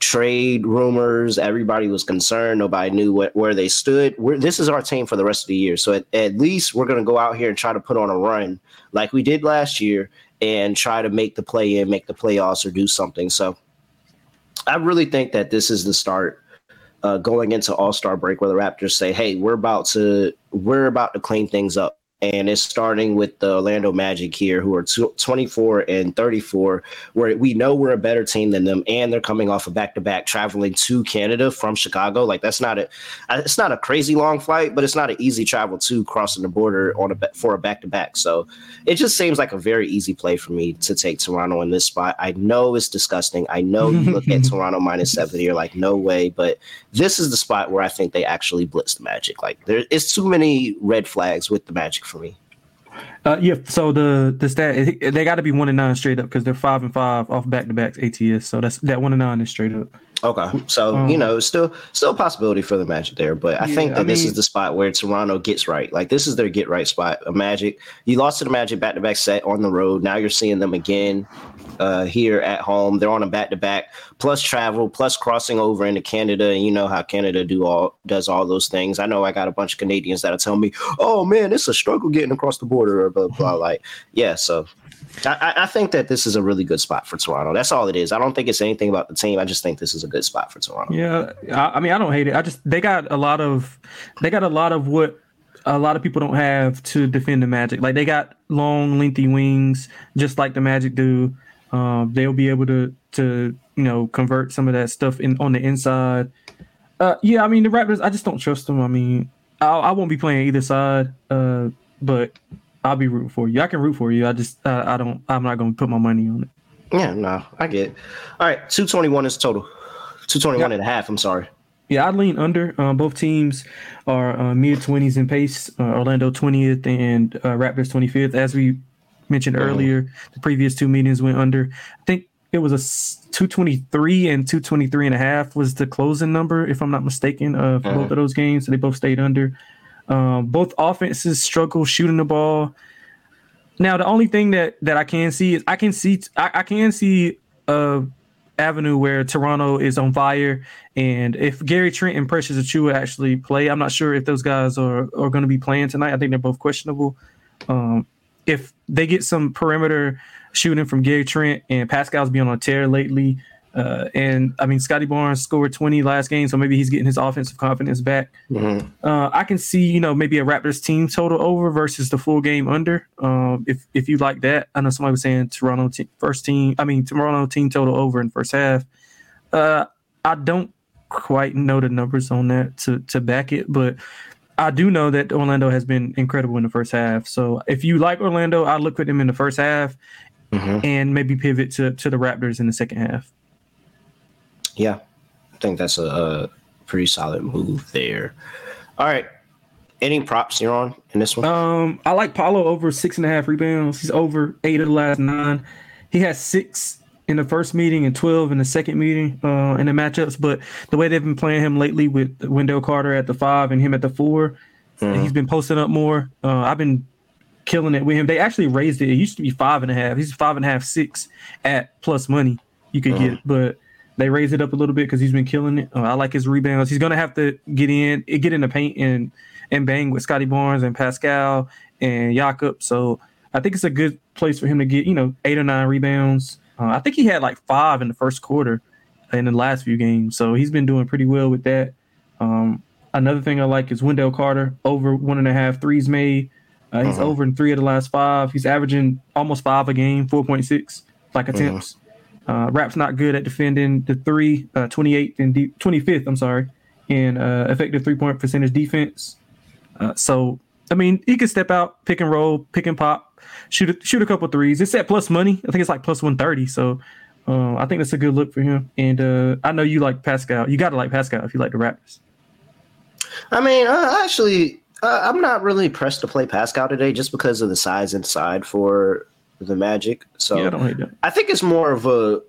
trade rumors. Everybody was concerned. Nobody knew what, where they stood. We're, this is our team for the rest of the year. So at, at least we're going to go out here and try to put on a run like we did last year and try to make the play in, make the playoffs, or do something. So I really think that this is the start uh, going into All Star break, where the Raptors say, "Hey, we're about to we're about to clean things up." And it's starting with the Orlando Magic here, who are 24 and 34, where we know we're a better team than them, and they're coming off a back to back traveling to Canada from Chicago. Like that's not a, uh, it's not a crazy long flight, but it's not an easy travel to crossing the border on a for a back to back. So it just seems like a very easy play for me to take Toronto in this spot. I know it's disgusting. I know you look at Toronto minus seven, you're like, no way, but this is the spot where I think they actually blitz the Magic. Like there is too many red flags with the Magic for me. Uh, yeah. So the the stat they got to be one and nine straight up because they're five and five off back to backs ATS. So that's that one and nine is straight up. Okay, so um, you know, still still a possibility for the Magic there, but I yeah, think that I this mean, is the spot where Toronto gets right. Like this is their get right spot. A Magic, you lost to the Magic back to back set on the road. Now you're seeing them again uh, here at home. They're on a back to back, plus travel, plus crossing over into Canada. And you know how Canada do all does all those things. I know I got a bunch of Canadians that'll tell me, "Oh man, it's a struggle getting across the border," or blah blah. Like, yeah, so I, I, think that this is a really good spot for Toronto. That's all it is. I don't think it's anything about the team. I just think this is a good spot for Toronto. Yeah, I, I mean, I don't hate it. I just they got a lot of they got a lot of what a lot of people don't have to defend the Magic. Like they got long, lengthy wings, just like the Magic do. Um, they'll be able to to you know convert some of that stuff in on the inside. Uh, yeah, I mean the Raptors. I just don't trust them. I mean, I, I won't be playing either side. Uh, but I'll be rooting for you. I can root for you. I just uh, I don't. I'm not going to put my money on it. Yeah, no, I get. It. All right, two twenty one is total. Two twenty one yeah. and a half. I'm sorry. Yeah, I lean under. Um, both teams are uh, mid twenties in pace. Uh, Orlando twentieth and uh, Raptors twenty fifth. As we mentioned mm-hmm. earlier, the previous two meetings went under. I think it was a 223 and 223 and a half was the closing number, if I'm not mistaken, uh, for mm-hmm. both of those games. So they both stayed under. Um, both offenses struggle shooting the ball. Now, the only thing that that I can see is I can see I, I can see a avenue where Toronto is on fire, and if Gary Trent and Precious Achiuwa actually play, I'm not sure if those guys are are going to be playing tonight. I think they're both questionable. Um, if they get some perimeter shooting from Gary Trent and Pascal's been on a tear lately, uh, and I mean, Scottie Barnes scored 20 last game, so maybe he's getting his offensive confidence back. Mm-hmm. Uh, I can see, you know, maybe a Raptors team total over versus the full game under. Um, if if you like that, I know somebody was saying Toronto te- first team. I mean, Toronto team total over in first half. Uh, I don't quite know the numbers on that to to back it, but I do know that Orlando has been incredible in the first half. So if you like Orlando, I look at them in the first half mm-hmm. and maybe pivot to to the Raptors in the second half. Yeah, I think that's a, a pretty solid move there. All right. Any props you're on in this one? Um, I like Paolo over six and a half rebounds. He's over eight of the last nine. He has six in the first meeting and 12 in the second meeting uh, in the matchups. But the way they've been playing him lately with Wendell Carter at the five and him at the four, Mm. He's been posting up more. Uh, I've been killing it with him. They actually raised it. It used to be five and a half. He's five and a half, six at plus money you could mm. get, but they raised it up a little bit because he's been killing it. Uh, I like his rebounds. He's gonna have to get in, get in the paint and and bang with Scottie Barnes and Pascal and Jakob. So I think it's a good place for him to get, you know, eight or nine rebounds. Uh, I think he had like five in the first quarter in the last few games. So he's been doing pretty well with that. Um, another thing I like is Wendell Carter over one and a half threes made. Uh, he's uh-huh. over in three of the last five. He's averaging almost five a game, 4.6 like uh-huh. attempts. Uh-huh. Uh, Rap's not good at defending the three, uh, 28th and de- 25th, I'm sorry, in uh, effective three point percentage defense. Uh, so, I mean, he can step out, pick and roll, pick and pop, shoot a, shoot a couple threes. It's at plus money. I think it's like plus 130. So, uh, I think that's a good look for him. And uh, I know you like Pascal. You got to like Pascal if you like the Raptors. I mean, uh, actually, I'm not really pressed to play Pascal today just because of the size inside for the Magic. So yeah, I, don't hate that. I think it's more of a.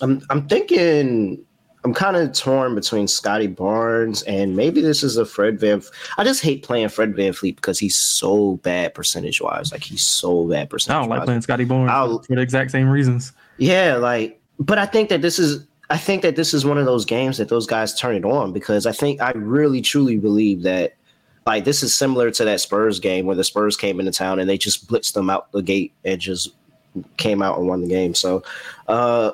I'm I'm thinking I'm kind of torn between Scottie Barnes and maybe this is a Fred Van. I just hate playing Fred VanVleet because he's so bad percentage wise. Like he's so bad percentage. I don't like playing Scottie Barnes I'll, for the exact same reasons. Yeah, like, but I think that this is. I think that this is one of those games that those guys turn it on because I think I really truly believe that like this is similar to that Spurs game where the Spurs came into town and they just blitzed them out the gate and just came out and won the game. So uh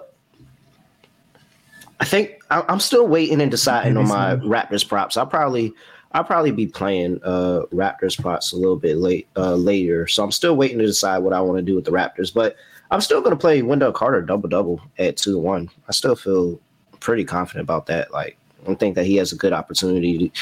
I think I, am still waiting and deciding on my Raptors props. I'll probably I'll probably be playing uh, Raptors props a little bit late uh, later. So I'm still waiting to decide what I want to do with the Raptors. But I'm still going to play Wendell Carter double double at two to one. I still feel pretty confident about that. Like I think that he has a good opportunity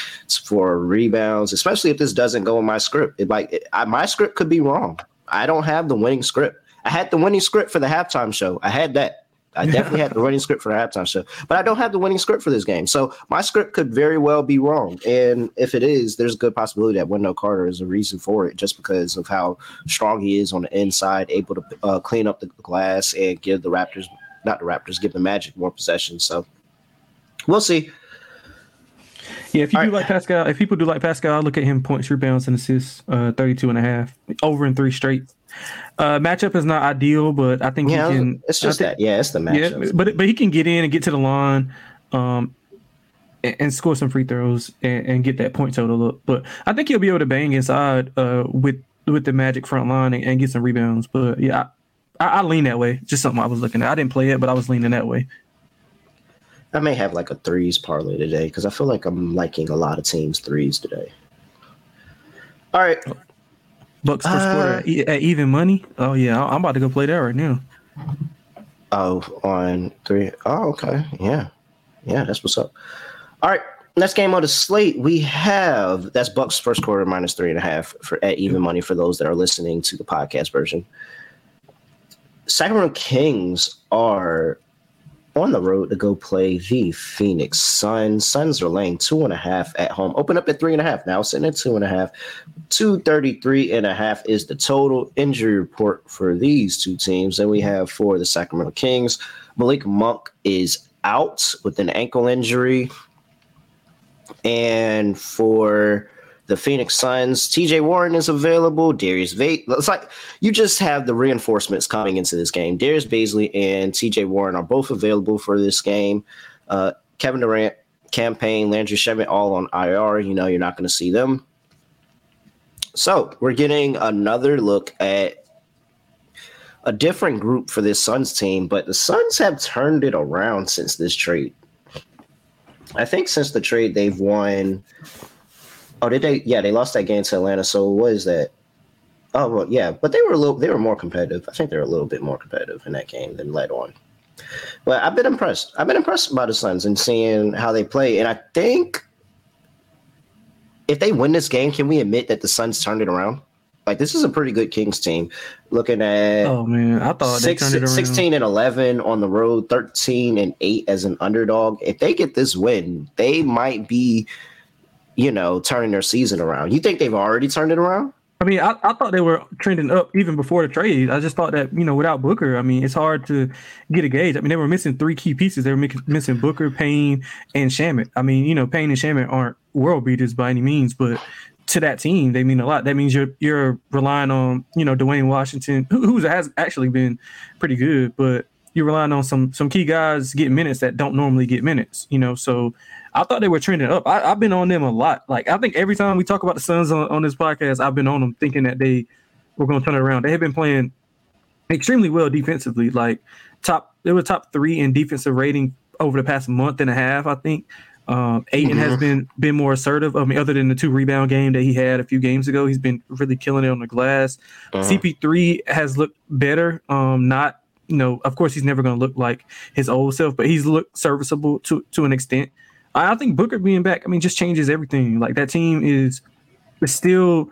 for rebounds, especially if this doesn't go in my script. It, like it, I, my script could be wrong. I don't have the winning script. I had the winning script for the halftime show. I had that. I definitely had the winning script for the halftime show, but I don't have the winning script for this game. So my script could very well be wrong. And if it is, there's a good possibility that Wendell Carter is a reason for it, just because of how strong he is on the inside, able to uh, clean up the glass and give the Raptors, not the Raptors, give the Magic more possession. So we'll see. Yeah, if you All do right. like Pascal, if people do like Pascal, I look at him points, rebounds, and assists, uh, 32 and a half, over in three straight. Uh, matchup is not ideal, but I think yeah, he can. It's just think, that, yeah, it's the matchup. Yeah, but but he can get in and get to the line, um, and, and score some free throws and, and, get that point total up. But I think he'll be able to bang inside uh, with with the Magic front line and, and get some rebounds. But yeah, I, I, I lean that way. Just something I was looking at. I didn't play it, but I was leaning that way. I may have like a threes parlay today because I feel like I'm liking a lot of teams threes today. All right. Bucks first uh, quarter at even money. Oh yeah, I'm about to go play that right now. Oh, on three. Oh, okay. Yeah, yeah, that's what's up. All right, next game on the slate we have that's Bucks first quarter minus three and a half for at even money for those that are listening to the podcast version. Sacramento Kings are on the road to go play the Phoenix Suns. Suns are laying two and a half at home. Open up at three and a half now, sitting at two and a half. 233 and a half is the total injury report for these two teams. Then we have for the Sacramento Kings, Malik Monk is out with an ankle injury. And for the Phoenix Suns. TJ Warren is available. Darius Vate. It's like you just have the reinforcements coming into this game. Darius Bazley and TJ Warren are both available for this game. Uh, Kevin Durant, Cam Payne, Landry Shamet, all on IR. You know, you're not going to see them. So we're getting another look at a different group for this Suns team, but the Suns have turned it around since this trade. I think since the trade, they've won Oh, did they? Yeah, they lost that game to Atlanta. So what is that? Oh, well, yeah, but they were a little. They were more competitive. I think they're a little bit more competitive in that game than led on. But I've been impressed. I've been impressed by the Suns and seeing how they play. And I think if they win this game, can we admit that the Suns turned it around? Like this is a pretty good Kings team. Looking at oh man, I thought six, 16 and eleven on the road, thirteen and eight as an underdog. If they get this win, they might be you know, turning their season around. You think they've already turned it around? I mean, I, I thought they were trending up even before the trade. I just thought that you know without Booker, I mean, it's hard to get a gauge. I mean, they were missing three key pieces. They were missing Booker, Payne, and Shamet. I mean, you know, Payne and Shamet aren't world beaters by any means, but to that team, they mean a lot. That means you're you're relying on you know Duane Washington, who, who has actually been pretty good, but you're relying on some some key guys getting minutes that don't normally get minutes. You know, so I thought they were trending up. I, have been on them a lot. Like I think every time we talk about the Suns on, on this podcast, I've been on them thinking that they were going to turn it around. They have been playing extremely well defensively. Like top, they were top three in defensive rating over the past month and a half. I think. Um, Ayton mm-hmm. has been been more assertive. I mean, other than the two rebound game that he had a few games ago, he's been really killing it on the glass. Uh-huh. CP3 has looked better. Um, not you know, of course, he's never going to look like his old self, but he's looked serviceable to to an extent. I think Booker being back, I mean, just changes everything. Like that team is, is still,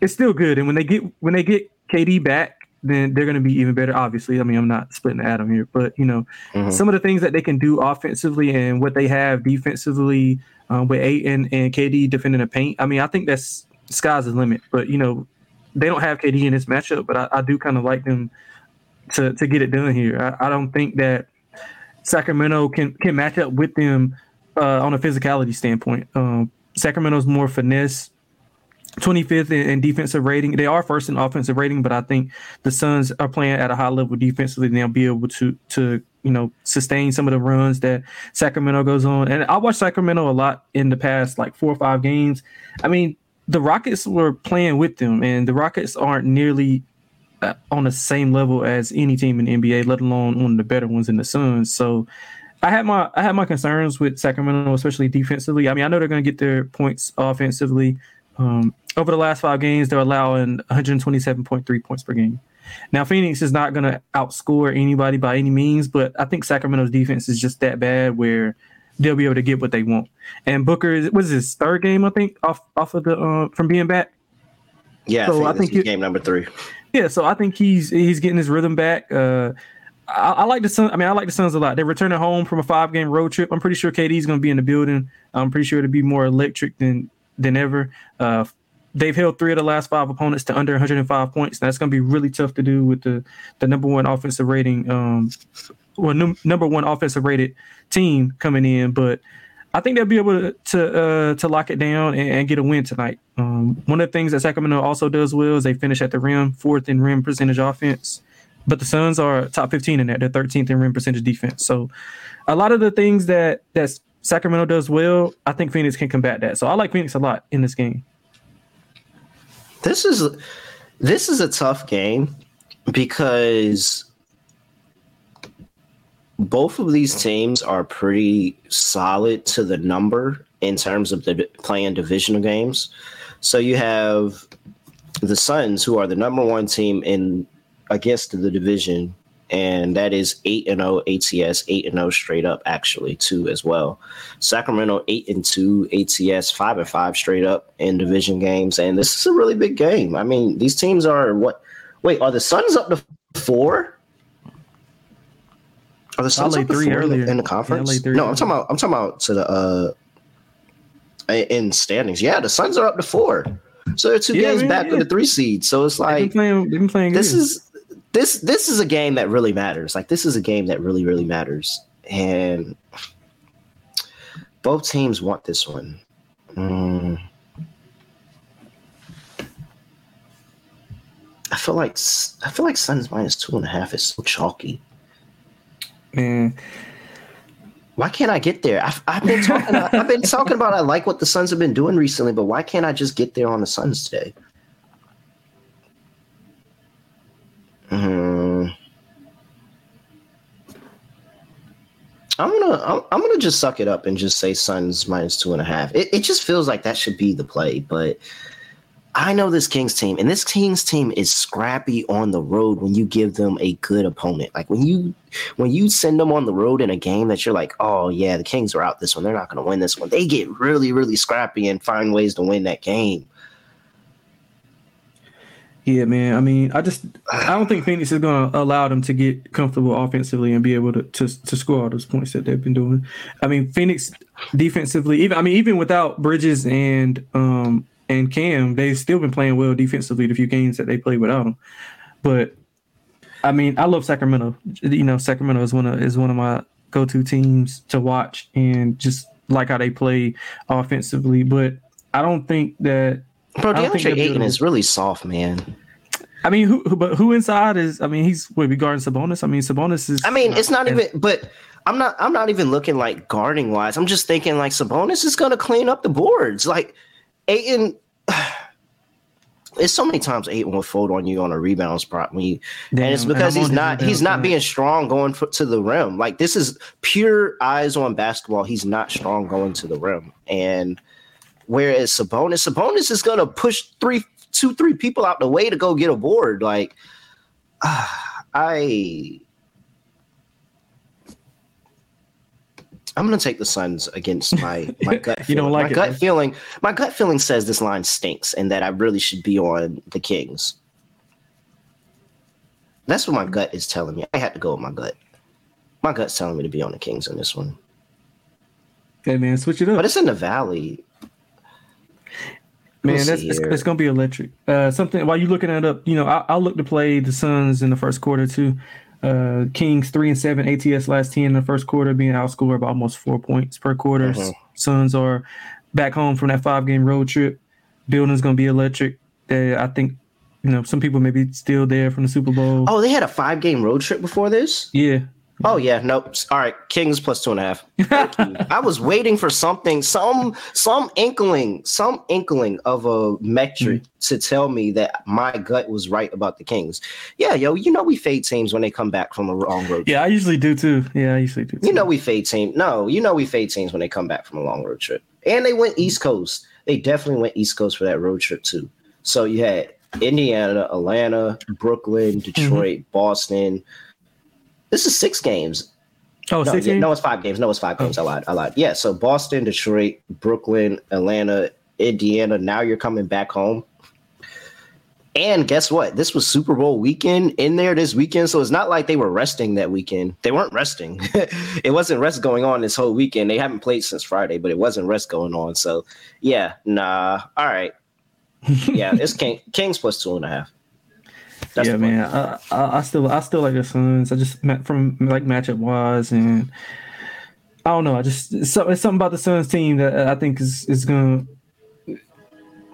it's still good. And when they get when they get KD back, then they're going to be even better. Obviously, I mean, I'm not splitting the atom here, but you know, mm-hmm. some of the things that they can do offensively and what they have defensively um, with Ayton and KD defending the paint. I mean, I think that's sky's the limit. But you know, they don't have KD in this matchup, but I, I do kind of like them to to get it done here. I, I don't think that Sacramento can can match up with them uh, on a physicality standpoint. Um, Sacramento's more finesse. 25th in, defensive rating. They are first in offensive rating, but I think the Suns are playing at a high level defensively. And they'll be able to to you know sustain some of the runs that Sacramento goes on. And I watched Sacramento a lot in the past, like four or five games. I mean, the Rockets were playing with them, and the Rockets aren't nearly uh, on the same level as any team in the NBA, let alone one of the better ones in the Suns. So I had my I had my concerns with Sacramento, especially defensively. I mean, I know they're going to get their points offensively. Um, over the last five games, they're allowing 127.3 points per game. Now, Phoenix is not going to outscore anybody by any means, but I think Sacramento's defense is just that bad where they'll be able to get what they want. And Booker is was his third game, I think, off off of the uh, from being back. Yeah, so I think, I think he, game number three. Yeah, so I think he's he's getting his rhythm back. Uh, I, I, like the Suns. I mean, I like the Suns a lot. They're returning home from a five game road trip. I'm pretty sure KD's going to be in the building. I'm pretty sure it'll be more electric than than ever. Uh, they've held three of the last five opponents to under 105 points. That's going to be really tough to do with the the number one offensive rating, um, well, num- number one offensive rated team coming in. But I think they'll be able to to, uh, to lock it down and, and, get a win tonight. Um, one of the things that Sacramento also does well is they finish at the rim, fourth in rim percentage offense but the Suns are top 15 in that. They're 13th in rim percentage defense. So a lot of the things that that Sacramento does well, I think Phoenix can combat that. So I like Phoenix a lot in this game. This is this is a tough game because both of these teams are pretty solid to the number in terms of the playing divisional games. So you have the Suns, who are the number one team in against the division, and that is eight and zero ATS, eight and zero oh straight up actually too as well. Sacramento eight and two ATS, five and five straight up in division games, and this is a really big game. I mean, these teams are what? Wait, are the Suns up to four? Are the Suns up to three earlier in the conference? No, I'm talking about. I'm talking about to the uh in standings. Yeah, the Suns are up to four. So they're two yeah, games man, back yeah. with the three seed. So it's like they've been playing, they've been playing this good. is this this is a game that really matters. Like this is a game that really really matters, and both teams want this one. Mm. I feel like I feel like Suns minus two and a half is so chalky. Man, why can't I get there? I've, I've been talking. I've been talking about I like what the Suns have been doing recently, but why can't I just get there on the Suns today? Hmm. I'm gonna I'm, I'm, gonna just suck it up and just say Suns minus two and a half. It, it just feels like that should be the play, but I know this Kings team, and this Kings team is scrappy on the road when you give them a good opponent. Like when you when you send them on the road in a game that you're like, oh yeah, the Kings are out this one, they're not gonna win this one. They get really, really scrappy and find ways to win that game. Yeah, man. I mean, I just I don't think Phoenix is going to allow them to get comfortable offensively and be able to, to to score all those points that they've been doing. I mean, Phoenix defensively, even I mean, even without Bridges and um and Cam, they've still been playing well defensively the few games that they played without them. But I mean, I love Sacramento. You know, Sacramento is one of is one of my go-to teams to watch and just like how they play offensively. But I don't think that Bro, DeAndre Ayton is really soft, man. I mean, who, who, but who inside is? I mean, he's wait, regarding Sabonis. I mean, Sabonis is. I mean, not, it's not even. But I'm not. I'm not even looking like guarding wise. I'm just thinking like Sabonis is going to clean up the boards. Like Ayton. It's so many times Ayton will fold on you on a rebound spot when you, Damn, and it's because and he's not he's not being strong going for, to the rim. Like this is pure eyes on basketball. He's not strong going to the rim, and whereas Sabonis, Sabonis is gonna push three two, three people out the way to go get a board. Like, uh, I, I'm gonna take the Suns against my my gut. you don't like my it, gut feeling. My gut feeling says this line stinks, and that I really should be on the Kings. That's what my gut is telling me. I had to go with my gut. My gut's telling me to be on the Kings on this one. Okay, man, switch it up. But it's in the Valley. Man, that's it's, it's, gonna be electric. Uh, something while you're looking that up, you know, I, will look to play the Suns in the first quarter too. Uh, Kings three and seven, ATS last ten in the first quarter, being outscored by almost four points per quarter. Mm-hmm. Suns are back home from that five game road trip. Building's gonna be electric. Uh, I think you know some people may be still there from the Super Bowl. Oh, they had a five game road trip before this. Yeah, Oh yeah, nope. All right, Kings plus two and a half. I was waiting for something, some some inkling, some inkling of a metric mm. to tell me that my gut was right about the Kings. Yeah, yo, you know we fade teams when they come back from a long road. Trip. Yeah, I usually do too. Yeah, I usually do. Too. You know we fade team. No, you know we fade teams when they come back from a long road trip. And they went East Coast. They definitely went East Coast for that road trip too. So you had Indiana, Atlanta, Brooklyn, mm-hmm. Detroit, mm-hmm. Boston. This is six games. Oh, no, six yeah, no, it's five games. No, it's five oh. games. Oh. I lied. I lied. Yeah. So Boston, Detroit, Brooklyn, Atlanta, Indiana. Now you're coming back home. And guess what? This was Super Bowl weekend in there this weekend. So it's not like they were resting that weekend. They weren't resting. it wasn't rest going on this whole weekend. They haven't played since Friday, but it wasn't rest going on. So yeah, nah. All right. Yeah, it's King, Kings plus two and a half. That's yeah, man. I, I, I, still I still like the Suns. I just met from like matchup wise, and I don't know. I just it's, it's something about the Suns team that I think is is gonna.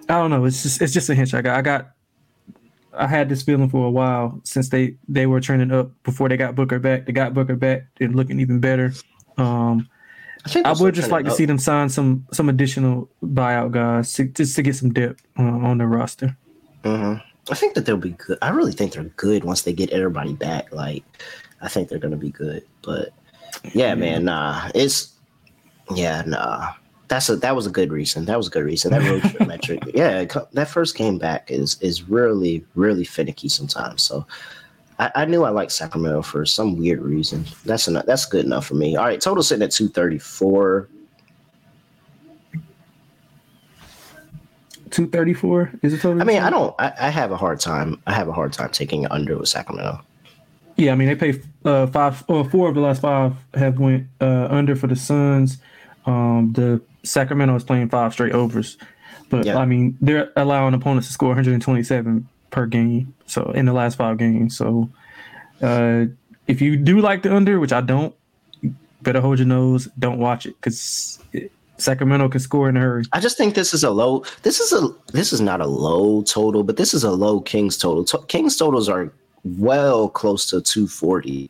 I don't know. It's just it's just a hunch I got. I got. I had this feeling for a while since they they were turning up before they got Booker back. They got Booker back and looking even better. Um, I, I would just like to see them sign some some additional buyout guys to, just to get some depth uh, on the roster. Mm-hmm. I think that they'll be good. I really think they're good once they get everybody back. Like, I think they're gonna be good. But yeah, man, nah, it's yeah, nah. That's a that was a good reason. That was a good reason. That road trip metric, yeah, that first game back is is really really finicky sometimes. So I, I knew I liked Sacramento for some weird reason. That's enough. That's good enough for me. All right, total sitting at two thirty four. 234 is it total? I mean, I don't. I, I, have a hard time. I have a hard time taking under with Sacramento. Yeah, I mean they pay uh, five or four of the last five have went uh, under for the Suns. Um, the Sacramento is playing five straight overs, but yeah. I mean they're allowing opponents to score 127 per game. So in the last five games, so uh, if you do like the under, which I don't, better hold your nose. Don't watch it because Sacramento can score in a hurry. I just think this is a low. This is a this is not a low total, but this is a low Kings total. Kings totals are well close to 240.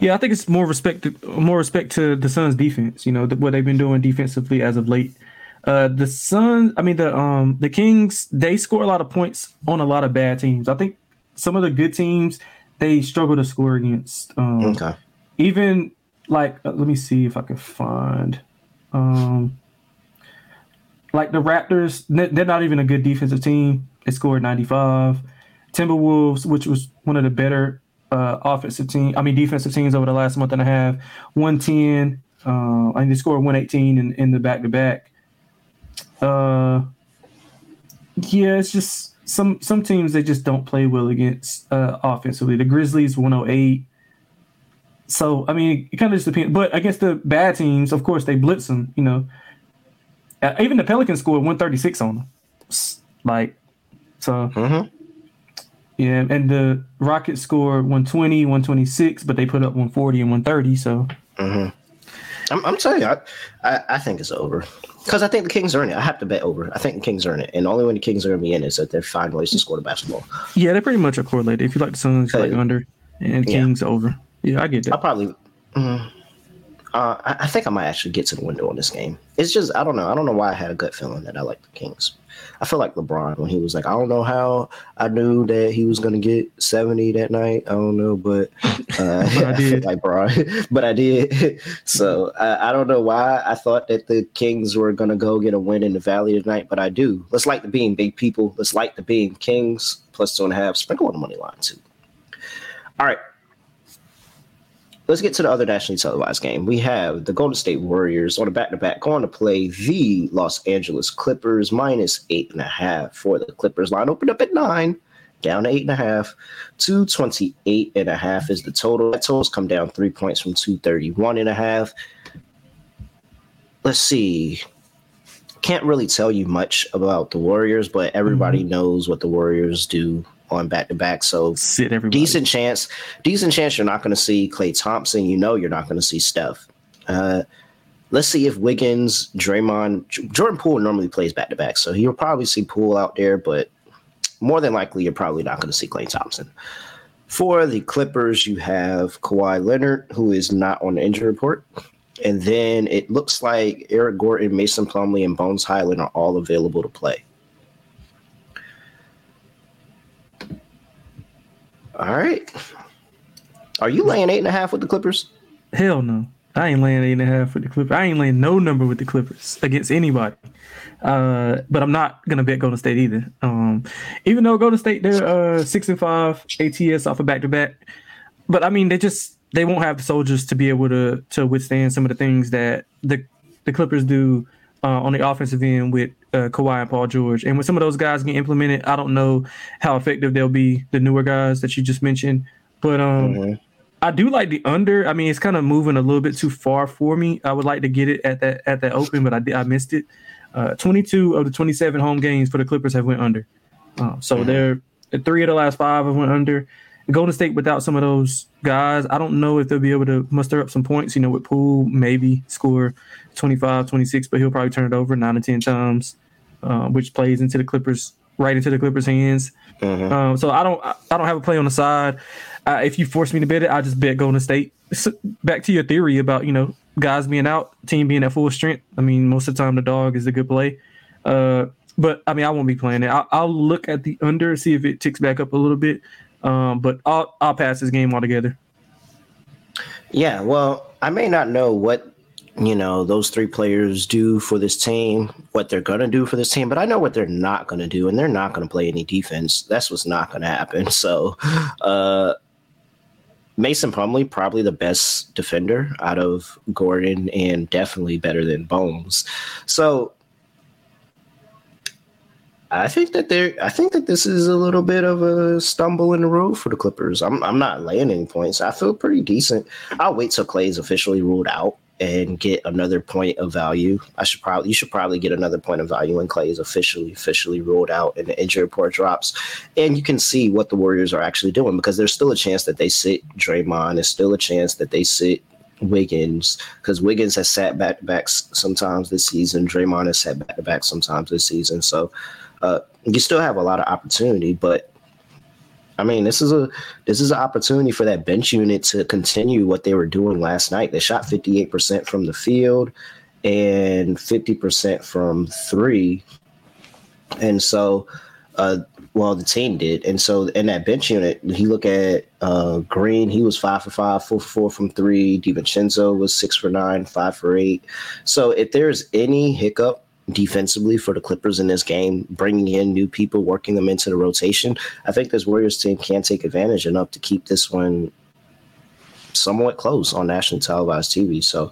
Yeah, I think it's more respect to, more respect to the Suns defense, you know, the, what they've been doing defensively as of late. Uh the Suns, I mean the um the Kings, they score a lot of points on a lot of bad teams. I think some of the good teams they struggle to score against. Um okay. even like uh, let me see if I can find um, like the Raptors, they're not even a good defensive team. They scored 95. Timberwolves, which was one of the better uh, offensive team, I mean defensive teams over the last month and a half, 110. Uh, and they scored 118 in, in the back to back. Uh, yeah, it's just some some teams they just don't play well against uh, offensively. The Grizzlies 108. So I mean, it kind of just depends. But against the bad teams, of course, they blitz them. You know, uh, even the Pelicans scored 136 on them. Like, so Mm-hmm. yeah. And the Rockets scored 120, 126, but they put up 140 and 130. So Mm-hmm. I'm, I'm telling you, I, I, I think it's over because I think the Kings earn it. I have to bet over. I think the Kings earn it, and only when the Kings are going to be in is that they find ways to score the basketball. yeah, they pretty much are correlated. If you like the Suns, you like under, and yeah. Kings over. Yeah, I get that. I'll probably. mm, uh, I, I think I might actually get to the window on this game. It's just I don't know. I don't know why I had a gut feeling that I like the Kings. I feel like LeBron when he was like, I don't know how I knew that he was gonna get seventy that night. I don't know, but uh, But I I did. like Bron, but I did. so I, I don't know why I thought that the Kings were gonna go get a win in the Valley tonight, but I do. Let's like the being big people. Let's like the being Kings plus two and a half. Sprinkle on the money line too. All right. Let's get to the other nationally televised game. We have the Golden State Warriors on a back to back going to play the Los Angeles Clippers minus eight and a half for the Clippers. Line opened up at nine, down to eight and a half. 228 and a half is the total. That total's come down three points from 231 and a half. Let's see. Can't really tell you much about the Warriors, but everybody mm-hmm. knows what the Warriors do on back to back. So Sit everybody. decent chance, decent chance you're not going to see Klay Thompson. You know you're not going to see Steph. Uh, let's see if Wiggins, Draymond, Jordan Poole normally plays back to back, so you'll probably see Poole out there, but more than likely you're probably not going to see Klay Thompson. For the Clippers, you have Kawhi Leonard, who is not on the injury report. And then it looks like Eric Gordon, Mason Plumlee, and Bones Hyland are all available to play. All right. Are you laying eight and a half with the Clippers? Hell no. I ain't laying eight and a half with the Clippers. I ain't laying no number with the Clippers against anybody. Uh, but I'm not gonna bet Golden State either. Um, even though Golden State they're uh six and five ATS off a back to back, but I mean they just they won't have the soldiers to be able to to withstand some of the things that the the Clippers do uh, on the offensive end with uh, Kawhi and Paul George. And when some of those guys get implemented, I don't know how effective they'll be. The newer guys that you just mentioned, but um. Mhm. I do like the under. I mean, it's kind of moving a little bit too far for me. I would like to get it at that at that open, but I did I missed it. Uh, 22 of the 27 home games for the Clippers have went under. Uh, so Mhm. they're three of the last five have went under. Golden State without some of those guys, I don't know if they'll be able to muster up some points. You know, with Poole maybe score 25, 26, but he'll probably turn it over nine to 10 times, uh, which plays into the Clippers right into the Clippers' hands. Mhm. Um, so I don't I I don't have a play on the side. Uh, if you force me to bet it, I just bet Golden State. So back to your theory about you know guys being out, team being at full strength. I mean, most of the time the dog is a good play. Uh, but I mean, I won't be playing it. I'll, I'll look at the under, see if it ticks back up a little bit. Um, but I'll I'll pass this game altogether. Yeah, well, I may not know what you know those three players do for this team, what they're gonna do for this team, but I know what they're not gonna do, and they're not gonna play any defense. That's what's not gonna happen. So, uh, Mason Plumlee probably the best defender out of Gordon, and definitely better than Bones. So. I think that they're. I think that this is a little bit of a stumble in the road for the Clippers. I'm. I'm not laying any points. I feel pretty decent. I'll wait till Klay's officially ruled out and get another point of value. I should probably. You should probably get another point of value when Klay is officially officially ruled out and the injury report drops, and you can see what the Warriors are actually doing because there's still a chance that they sit Draymond. There's still a chance that they sit Wiggins because Wiggins has sat back to backs sometimes this season. Draymond has sat back to back sometimes this season. So uh, you still have a lot of opportunity, but I mean, this is a this is an opportunity for that bench unit to continue what they were doing last night. They shot 58% from the field and 50% from three. And so uh well the team did. And so in that bench unit, you look at uh Green, he was five for five, four for four from three. DiVincenzo was six for nine, five for eight. So if there's any hiccup defensively for the Clippers in this game, bringing in new people, working them into the rotation. I think this Warriors team can take advantage enough to keep this one somewhat close on national televised TV. So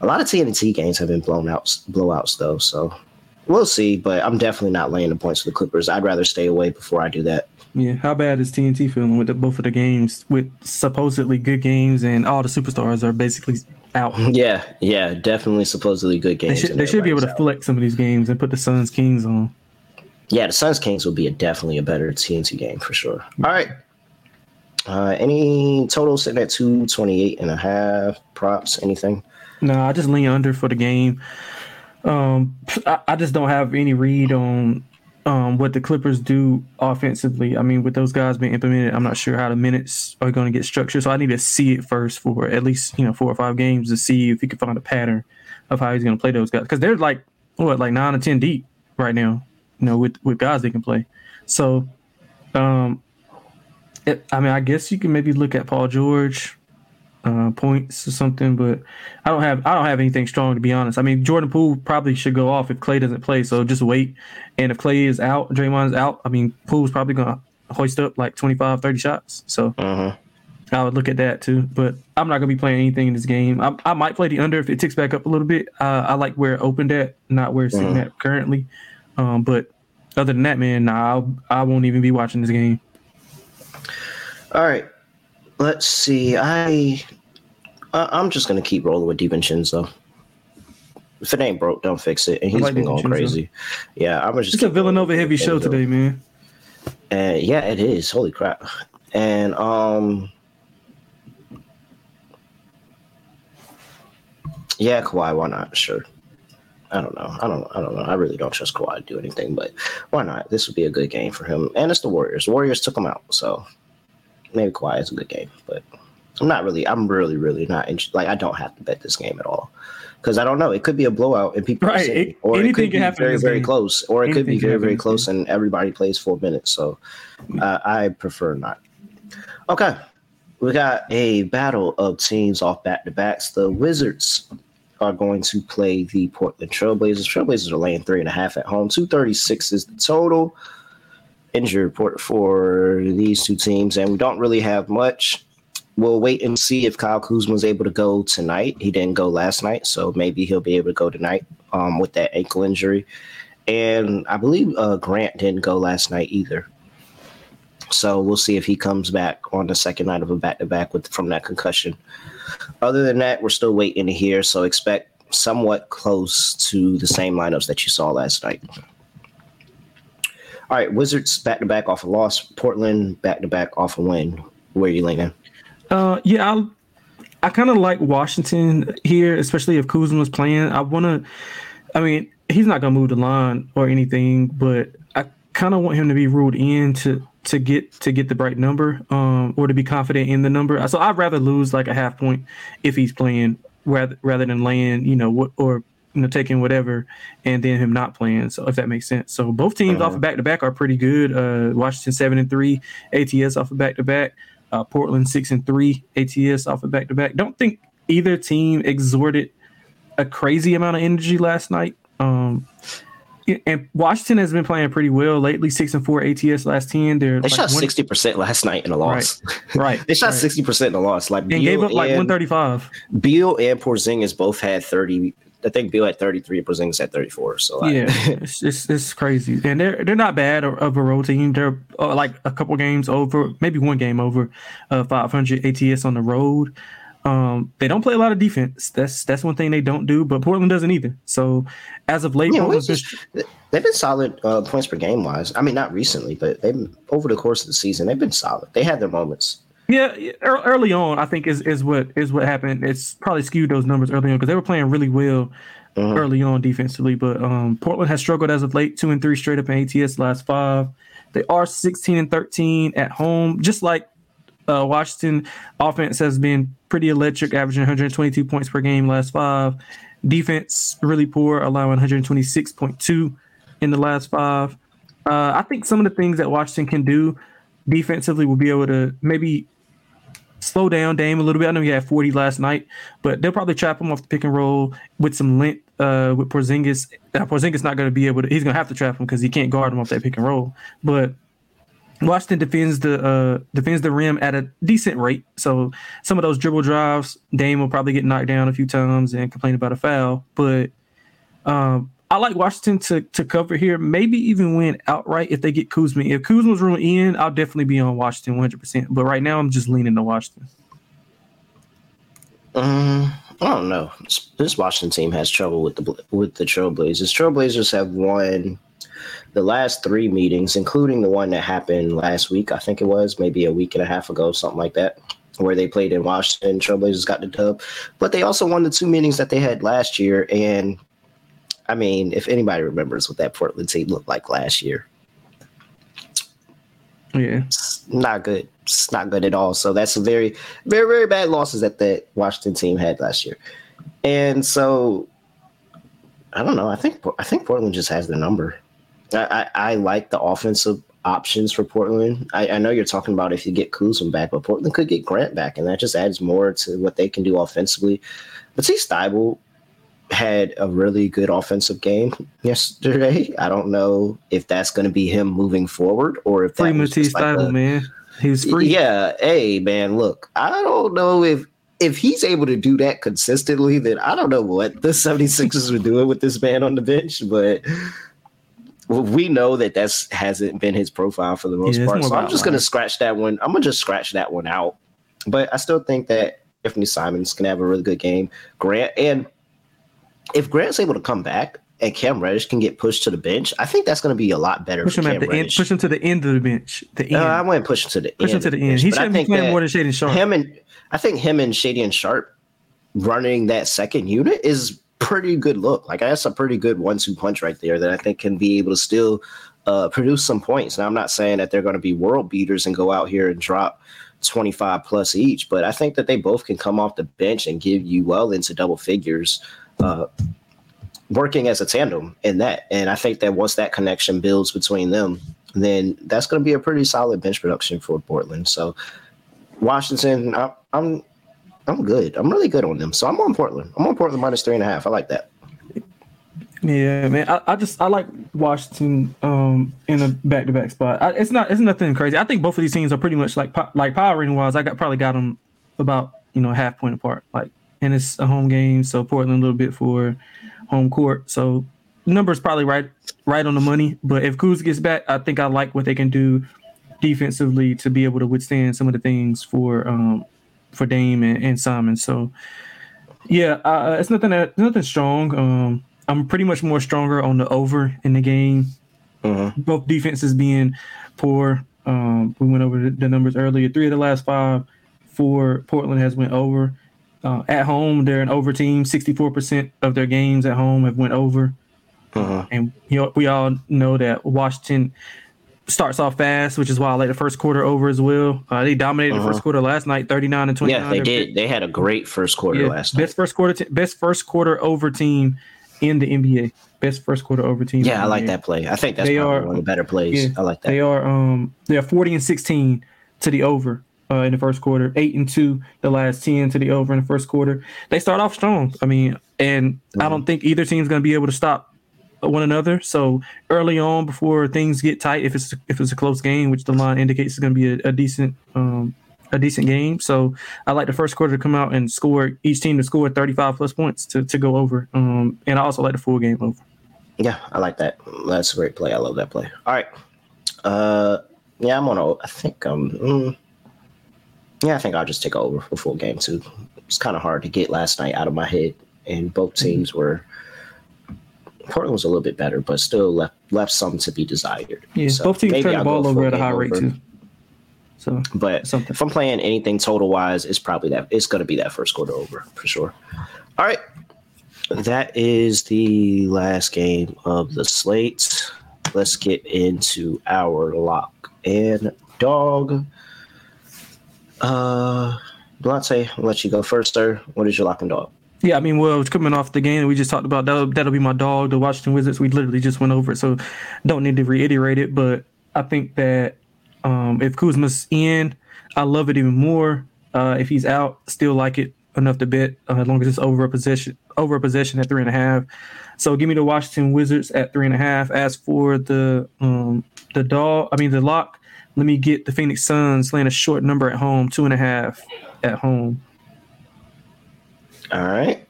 a lot of TNT games have been blown out, blowouts though. So we'll see, but I'm definitely not laying the points for the Clippers. I'd rather stay away before I do that. Yeah, how bad is TNT feeling with the, both of the games, with supposedly good games, and all the superstars are basically out? Yeah, yeah, definitely supposedly good They should, they should be able to everybody's out. flex some of these games and put the Suns Kings on. Yeah, the Suns Kings will be a, definitely a better TNT game for sure. All right. Uh, any total sitting at 228 and a half props, anything? No, I just lean under for the game. Um, I, I just don't have any read on um, what the Clippers do offensively. I mean, with those guys being implemented, I'm not sure how the minutes are going to get structured. So I need to see it first for at least you know four or five games to see if he can find a pattern of how he's going to play those guys because they're like what like nine or ten deep right now, you know, with with guys they can play. So, um, it, I mean, I guess you can maybe look at Paul George uh, points or something, but I don't have I don't have anything strong to be honest. I mean, Jordan Poole probably should go off if Klay doesn't play, so just wait. And if Klay is out, Draymond's out. I mean, Poole's probably gonna hoist up like 25, 30 shots. So uh-huh. I would look at that too. But I'm not gonna be playing anything in this game. I, I might play the under if it ticks back up a little bit. Uh, I like where it opened at, not where it's sitting uh-huh. at currently. Um, but other than that, man, nah, I'll, I won't even be watching this game. All right. Let's see. I uh, I'm just gonna keep rolling with DiVincenzo. If it ain't broke, don't fix it. And he's like been going crazy. Yeah, I'm just. It's a Villanova heavy show today, man. And yeah, it is. Holy crap! And um, yeah, Kawhi. Why not? Sure. I don't know. I don't. I don't know. I really don't trust Kawhi to do anything, but why not? This would be a good game for him. And it's the Warriors. The Warriors took him out, so maybe Kawhi is a good game, but I'm not really. I'm really, really not interested. Like I don't have to bet this game at all because I don't know. It could be a blowout and people right. It, or it could be very, very game. close, or it anything could be very, very close and everybody plays four minutes. So uh, I prefer not. Okay, we got a battle of teams off back to backs. The Wizards are going to play the Portland Trailblazers. Trailblazers are laying three and a half at home. Two thirty six is the total. Injury report for these two teams, and we don't really have much we'll wait and see if Kyle Kuzma was able to go tonight. He didn't go last night, so maybe he'll be able to go tonight um, with that ankle injury. And I believe uh, Grant didn't go last night either. So we'll see if he comes back on the second night of a back to back with from that concussion. Other than that, we're still waiting to hear. So expect somewhat close to the same lineups that you saw last night. All right, Wizards back to back off a loss. Portland back to back off a win. Where are you leaning? Uh, yeah, I I kind of like Washington here, especially if Kuzma was playing. I want to. I mean, he's not gonna move the line or anything, but I kind of want him to be ruled in to to get to get the right number, um, or to be confident in the number. So I'd rather lose like a half point if he's playing rather rather than laying, you know, what or you know taking whatever and then him not playing. So if that makes sense. So both teams uh-huh. off of back to back are pretty good. Uh, Washington seven and three, ATS off of back to back. Uh, Portland six and three ATS off of back to back. Don't think either team exerted a crazy amount of energy last night. Um, and Washington has been playing pretty well lately. Six and four ATS last ten. They're they like shot sixty percent last night in a loss. Right, right. they shot sixty right. percent in a loss. Like and Beal gave up like one thirty five. Beal and Porzingis both had thirty I think Beal at 33, Porzingis at 34. So yeah, it's, it's, it's crazy, and they're they're not bad of a road team. They're uh, like a couple games over, maybe one game over, uh, 500 ATS on the road. Um, they don't play a lot of defense. That's that's one thing they don't do, but Portland doesn't either. So as of late, yeah, just, they've been solid uh, points per game wise. I mean, not recently, but they've over the course of the season, they've been solid. They had their moments. Yeah, early on, I think is is what is what happened. It's probably skewed those numbers early on because they were playing really well uh-huh. early on defensively. But um, Portland has struggled as of late, two and three straight up in ATS last five. They are sixteen and thirteen at home, just like uh, Washington. Offense has been pretty electric, averaging 122 points per game last five. Defense really poor, allowing 126.2 in the last five. Uh, I think some of the things that Washington can do defensively will be able to maybe slow down Dame a little bit. I know he had 40 last night, but they'll probably trap him off the pick and roll with some length uh, with Porzingis. Uh, Porzingis not going to be able to. He's going to have to trap him because he can't guard him off that pick and roll. But Washington defends the uh, defends the rim at a decent rate. So some of those dribble drives, Dame will probably get knocked down a few times and complain about a foul. But um, I like Washington to to cover here, maybe even win outright if they get Kuzma. If Kuzma's room in, I'll definitely be on Washington 100. percent But right now, I'm just leaning to Washington. Um, I don't know. This Washington team has trouble with the with the Trailblazers. Trailblazers have won the last three meetings, including the one that happened last week, I think it was maybe a week and a half ago, something like that, where they played in Washington. Trailblazers got the dub, but they also won the two meetings that they had last year. And I mean, if anybody remembers what that Portland team looked like last year, yeah, it's not good. It's not good at all. So that's a very, very, very bad losses that the Washington team had last year. And so I don't know. I think I think Portland just has the number. I, I, I like the offensive options for Portland. I, I, know you're talking about if you get Kuzma back, but Portland could get Grant back, and that just adds more to what they can do offensively. But see, Thybulle had a really good offensive game yesterday. I don't know if that's going to be him moving forward or if free Matisse like Thybulle, man. He was free. Yeah. Hey, man. Look, I don't know if if he's able to do that consistently, then I don't know what the 76ers are doing with this man on the bench, but we know that that's hasn't been his profile for the most yeah, part. So I'm just going to scratch that one. I'm going to just scratch that one out. But I still think that Anfernee Simons can have a really good game. Grant and if Grant's able to come back and Cam Reddish can get pushed to the bench, I think that's going to be a lot better. Push him at the end. Push him to the end of the bench. The end. Uh, I went push him to the push end. Push him to the end. He should be playing more than Shaedon Sharpe. Him and I think him and Shaedon Sharpe running that second unit is pretty good look. Like that's a pretty good one-two punch right there that I think can be able to still uh, produce some points. Now I'm not saying that they're going to be world beaters and go out here and drop 25 plus each, but I think that they both can come off the bench and give you well into double figures. Uh, working as a tandem in that. And I think that once that connection builds between them, then that's going to be a pretty solid bench production for Portland. So Washington, I, I'm I'm good. I'm really good on them. So I'm on Portland. I'm on Portland minus three and a half. I like that. Yeah, man. I, I just I like Washington um in a back to back spot. I, it's not it's nothing crazy. I think both of these teams are pretty much like like power rating wise. I got probably got them about you know half point apart. Like and it's a home game, so Portland a little bit for home court. So numbers probably right right on the money. But if Kuz gets back, I think I like what they can do defensively to be able to withstand some of the things for um for Dame and, and Simon. So yeah, uh, it's nothing that nothing strong. Um, I'm pretty much more stronger on the over in the game. Mm-hmm. Both defenses being poor. Um, we went over the numbers earlier. Three of the last five for Portland has went over. Uh, at home, they're an over team. 64% of their games at home have went over. Uh-huh. And you know, we all know that Washington starts off fast, which is why I like the first quarter over as well. Uh, they dominated uh-huh. the first quarter last night, thirty nine and twenty nine. Yeah, they did. They had a great first quarter yeah, last night. Best first quarter, t- best first quarter over team in the NBA. Best first quarter over team. Yeah, I like that play. I think that's they are, one of the better plays. Yeah, I like that. They are um they are forty and sixteen to the over. Uh, in the first quarter, eight and two, the last ten to the over in the first quarter. They start off strong. I mean, and. I don't think either team's going to be able to stop one another. So early on, before things get tight, if it's if it's a close game, which the line indicates is going to be a, a decent um, a decent game. So I like the first quarter to come out and score each team to score 35 plus points to, to go over. Um, and I also like the full game over. Yeah, I like that. That's a great play. I love that play. All right. Uh, yeah, I'm on. A, I think um, mm, yeah, I think I'll just take over for full game too. It's kind of hard to get last night out of my head, and both mm-hmm. teams were Portland was a little bit better, but still left left some to be desired. Yeah, so both teams turned the ball over at a high rate too. So, but something. if I'm playing anything total wise, it's probably that it's going to be that first quarter over for sure. All right, that is the last game of the slate. Let's get into our lock and dog. Uh, Delonte, I'll let you go first, sir. What is your lock and dog? Yeah, I mean, well, coming off the game we just talked about. That'll, that'll be my dog, the Washington Wizards. We literally just went over it, so don't need to reiterate it. But I think that um, if Kuzma's in, I love it even more. Uh, if he's out, still like it enough to bet uh, as long as it's over a possession, over a possession at three and a half. So give me the Washington Wizards at three and a half. As for the um, the dog, I mean the lock. Let me get the Phoenix Suns laying a short number at home, two and a half at home. All right.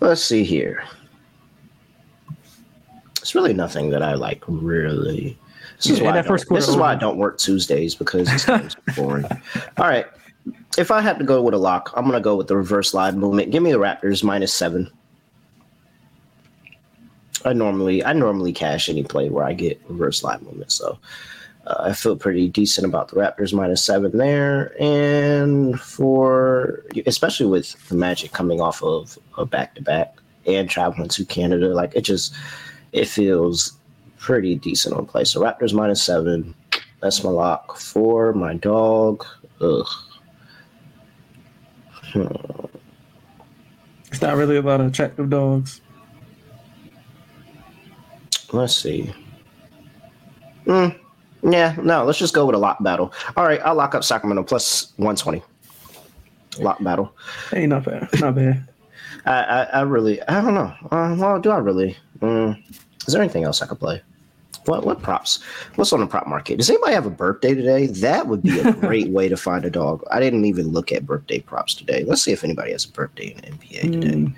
Let's see here. It's really nothing that I like really. This is, yeah, why, I this is why I don't work Tuesdays because it's boring. All right. If I had to go with a lock, I'm going to go with the reverse line movement. Give me the Raptors minus seven. I normally I normally cash any play where I get reverse line movement. So uh, I feel pretty decent about the Raptors minus seven there, and for especially with the Magic coming off of a back to back and traveling to Canada, like it just it feels pretty decent on play. So Raptors minus seven. That's my lock for my dog. Ugh. Hmm. It's not really a lot of attractive dogs. Let's see. Mm, yeah, no, let's just go with a lock battle. All right, I'll lock up Sacramento plus 120. Lock battle. Hey, not bad. Not bad. I, I, I, really, I don't know. Uh, well, do I really? Mm, is there anything else I could play? What what props? What's on the prop market? Does anybody have a birthday today? That would be a great way to find a dog. I didn't even look at birthday props today. Let's see if anybody has a birthday in the NBA today. Mm.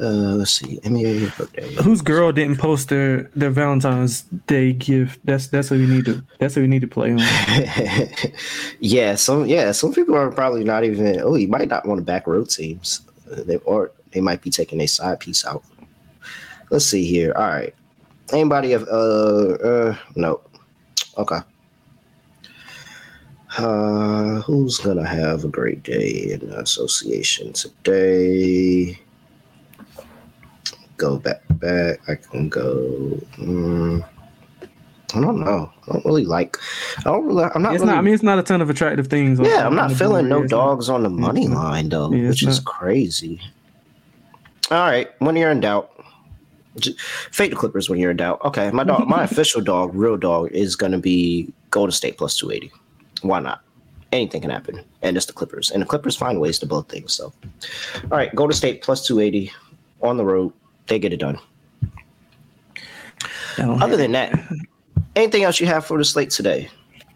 Uh, let's see, NBA birthday. Whose girl didn't post their their Valentine's Day gift? That's that's what we need to. That's what we need to play on. yeah, some yeah, some people are probably not even. Oh, you might not want to back road teams. Uh, they or they might be taking a side piece out. Let's see here. All right, anybody of uh uh no, okay. Uh, who's gonna have a great day in association today? Go back back. I can go. Um, I don't know. I don't really like. I don't really. I'm not. It's really, not. I mean, it's not a ton of attractive things. Yeah, I'm not feeling no dogs on the money line though, yeah, which is not. crazy. All right, when you're in doubt, fade the Clippers when you're in doubt. Okay, my dog, my official dog, real dog, is gonna be Golden State plus two eighty. Why not? Anything can happen, and it's the Clippers, and the Clippers find ways to both things. So, all right, Golden State plus two eighty on the road they get it done. Other than that, anything else you have for the slate today?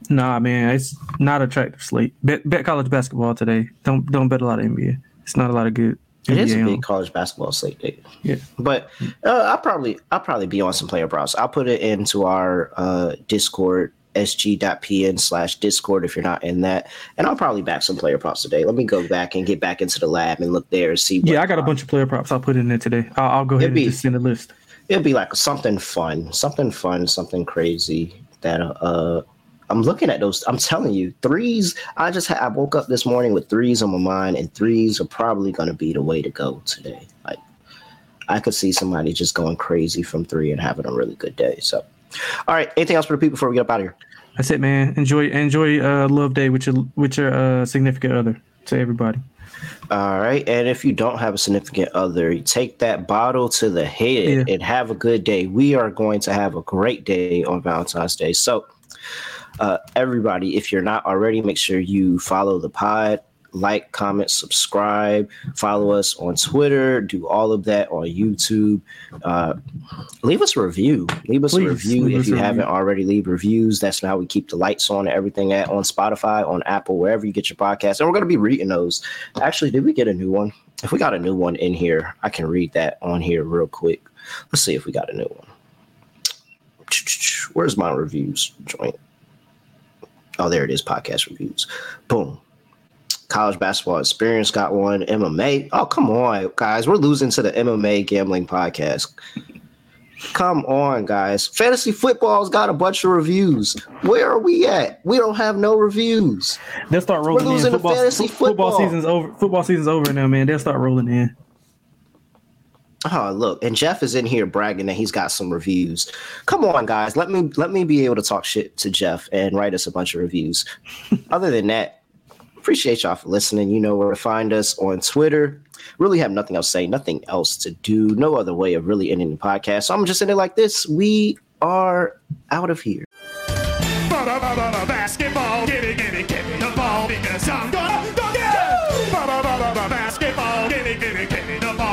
Nah, man, it's not attractive slate. Bet, bet college basketball today. Don't don't bet a lot of NBA. It's not a lot of good. It NBA is a big college basketball slate day. Yeah, but uh, I'll probably I'll probably be on some player props. I'll put it into our uh, Discord sg.pn slash discord if you're not in that and i'll probably back some player props today let me go back and get back into the lab and look there and see yeah i got a bunch of player props i'll put in there today i'll, I'll go ahead be, and just send a list it'll be like something fun something fun something crazy that uh I'm looking at those. I'm telling you, threes. I just had, I woke up this morning with threes on my mind, and threes are probably going to be the way to go today. Like, I could see somebody just going crazy from three and having a really good day. So, all right. Anything else for the people before we get up out of here? That's it, man. Enjoy enjoy uh, Love Day with your with your uh, significant other. To everybody. All right. And if you don't have a significant other, take that bottle to the head yeah. and have a good day. We are going to have a great day on Valentine's Day. So, uh, everybody, if you're not already, make sure you follow the pod like, comment, subscribe, follow us on Twitter, do all of that on YouTube. Uh, leave us a review. Leave us Please, a review if you haven't review. already. Leave reviews. That's how we keep the lights on and everything at on Spotify, on Apple, wherever you get your podcast. And we're going to be reading those. Actually, did we get a new one? If we got a new one in here, I can read that on here real quick. Let's see if we got a new one. Where's my reviews joint? Oh, there it is. Podcast reviews. Boom college basketball experience got one. MMA. Oh, come on, guys. We're losing to the MMA gambling podcast. Come on, guys. Fantasy football's got a bunch of reviews. Where are we at? We don't have no reviews. They'll start rolling We're losing in. Football, fantasy football. football season's over. Football season's over now, man. They'll start rolling in. Oh, look, and Jeff is in here bragging that he's got some reviews. Come on, guys. Let me let me be able to talk shit to Jeff and write us a bunch of reviews. Other than that, appreciate y'all for listening. You know where to find us on Twitter. Really have nothing else to say, nothing else to do, no other way of really ending the podcast. So I'm just ending like this. We are out of here.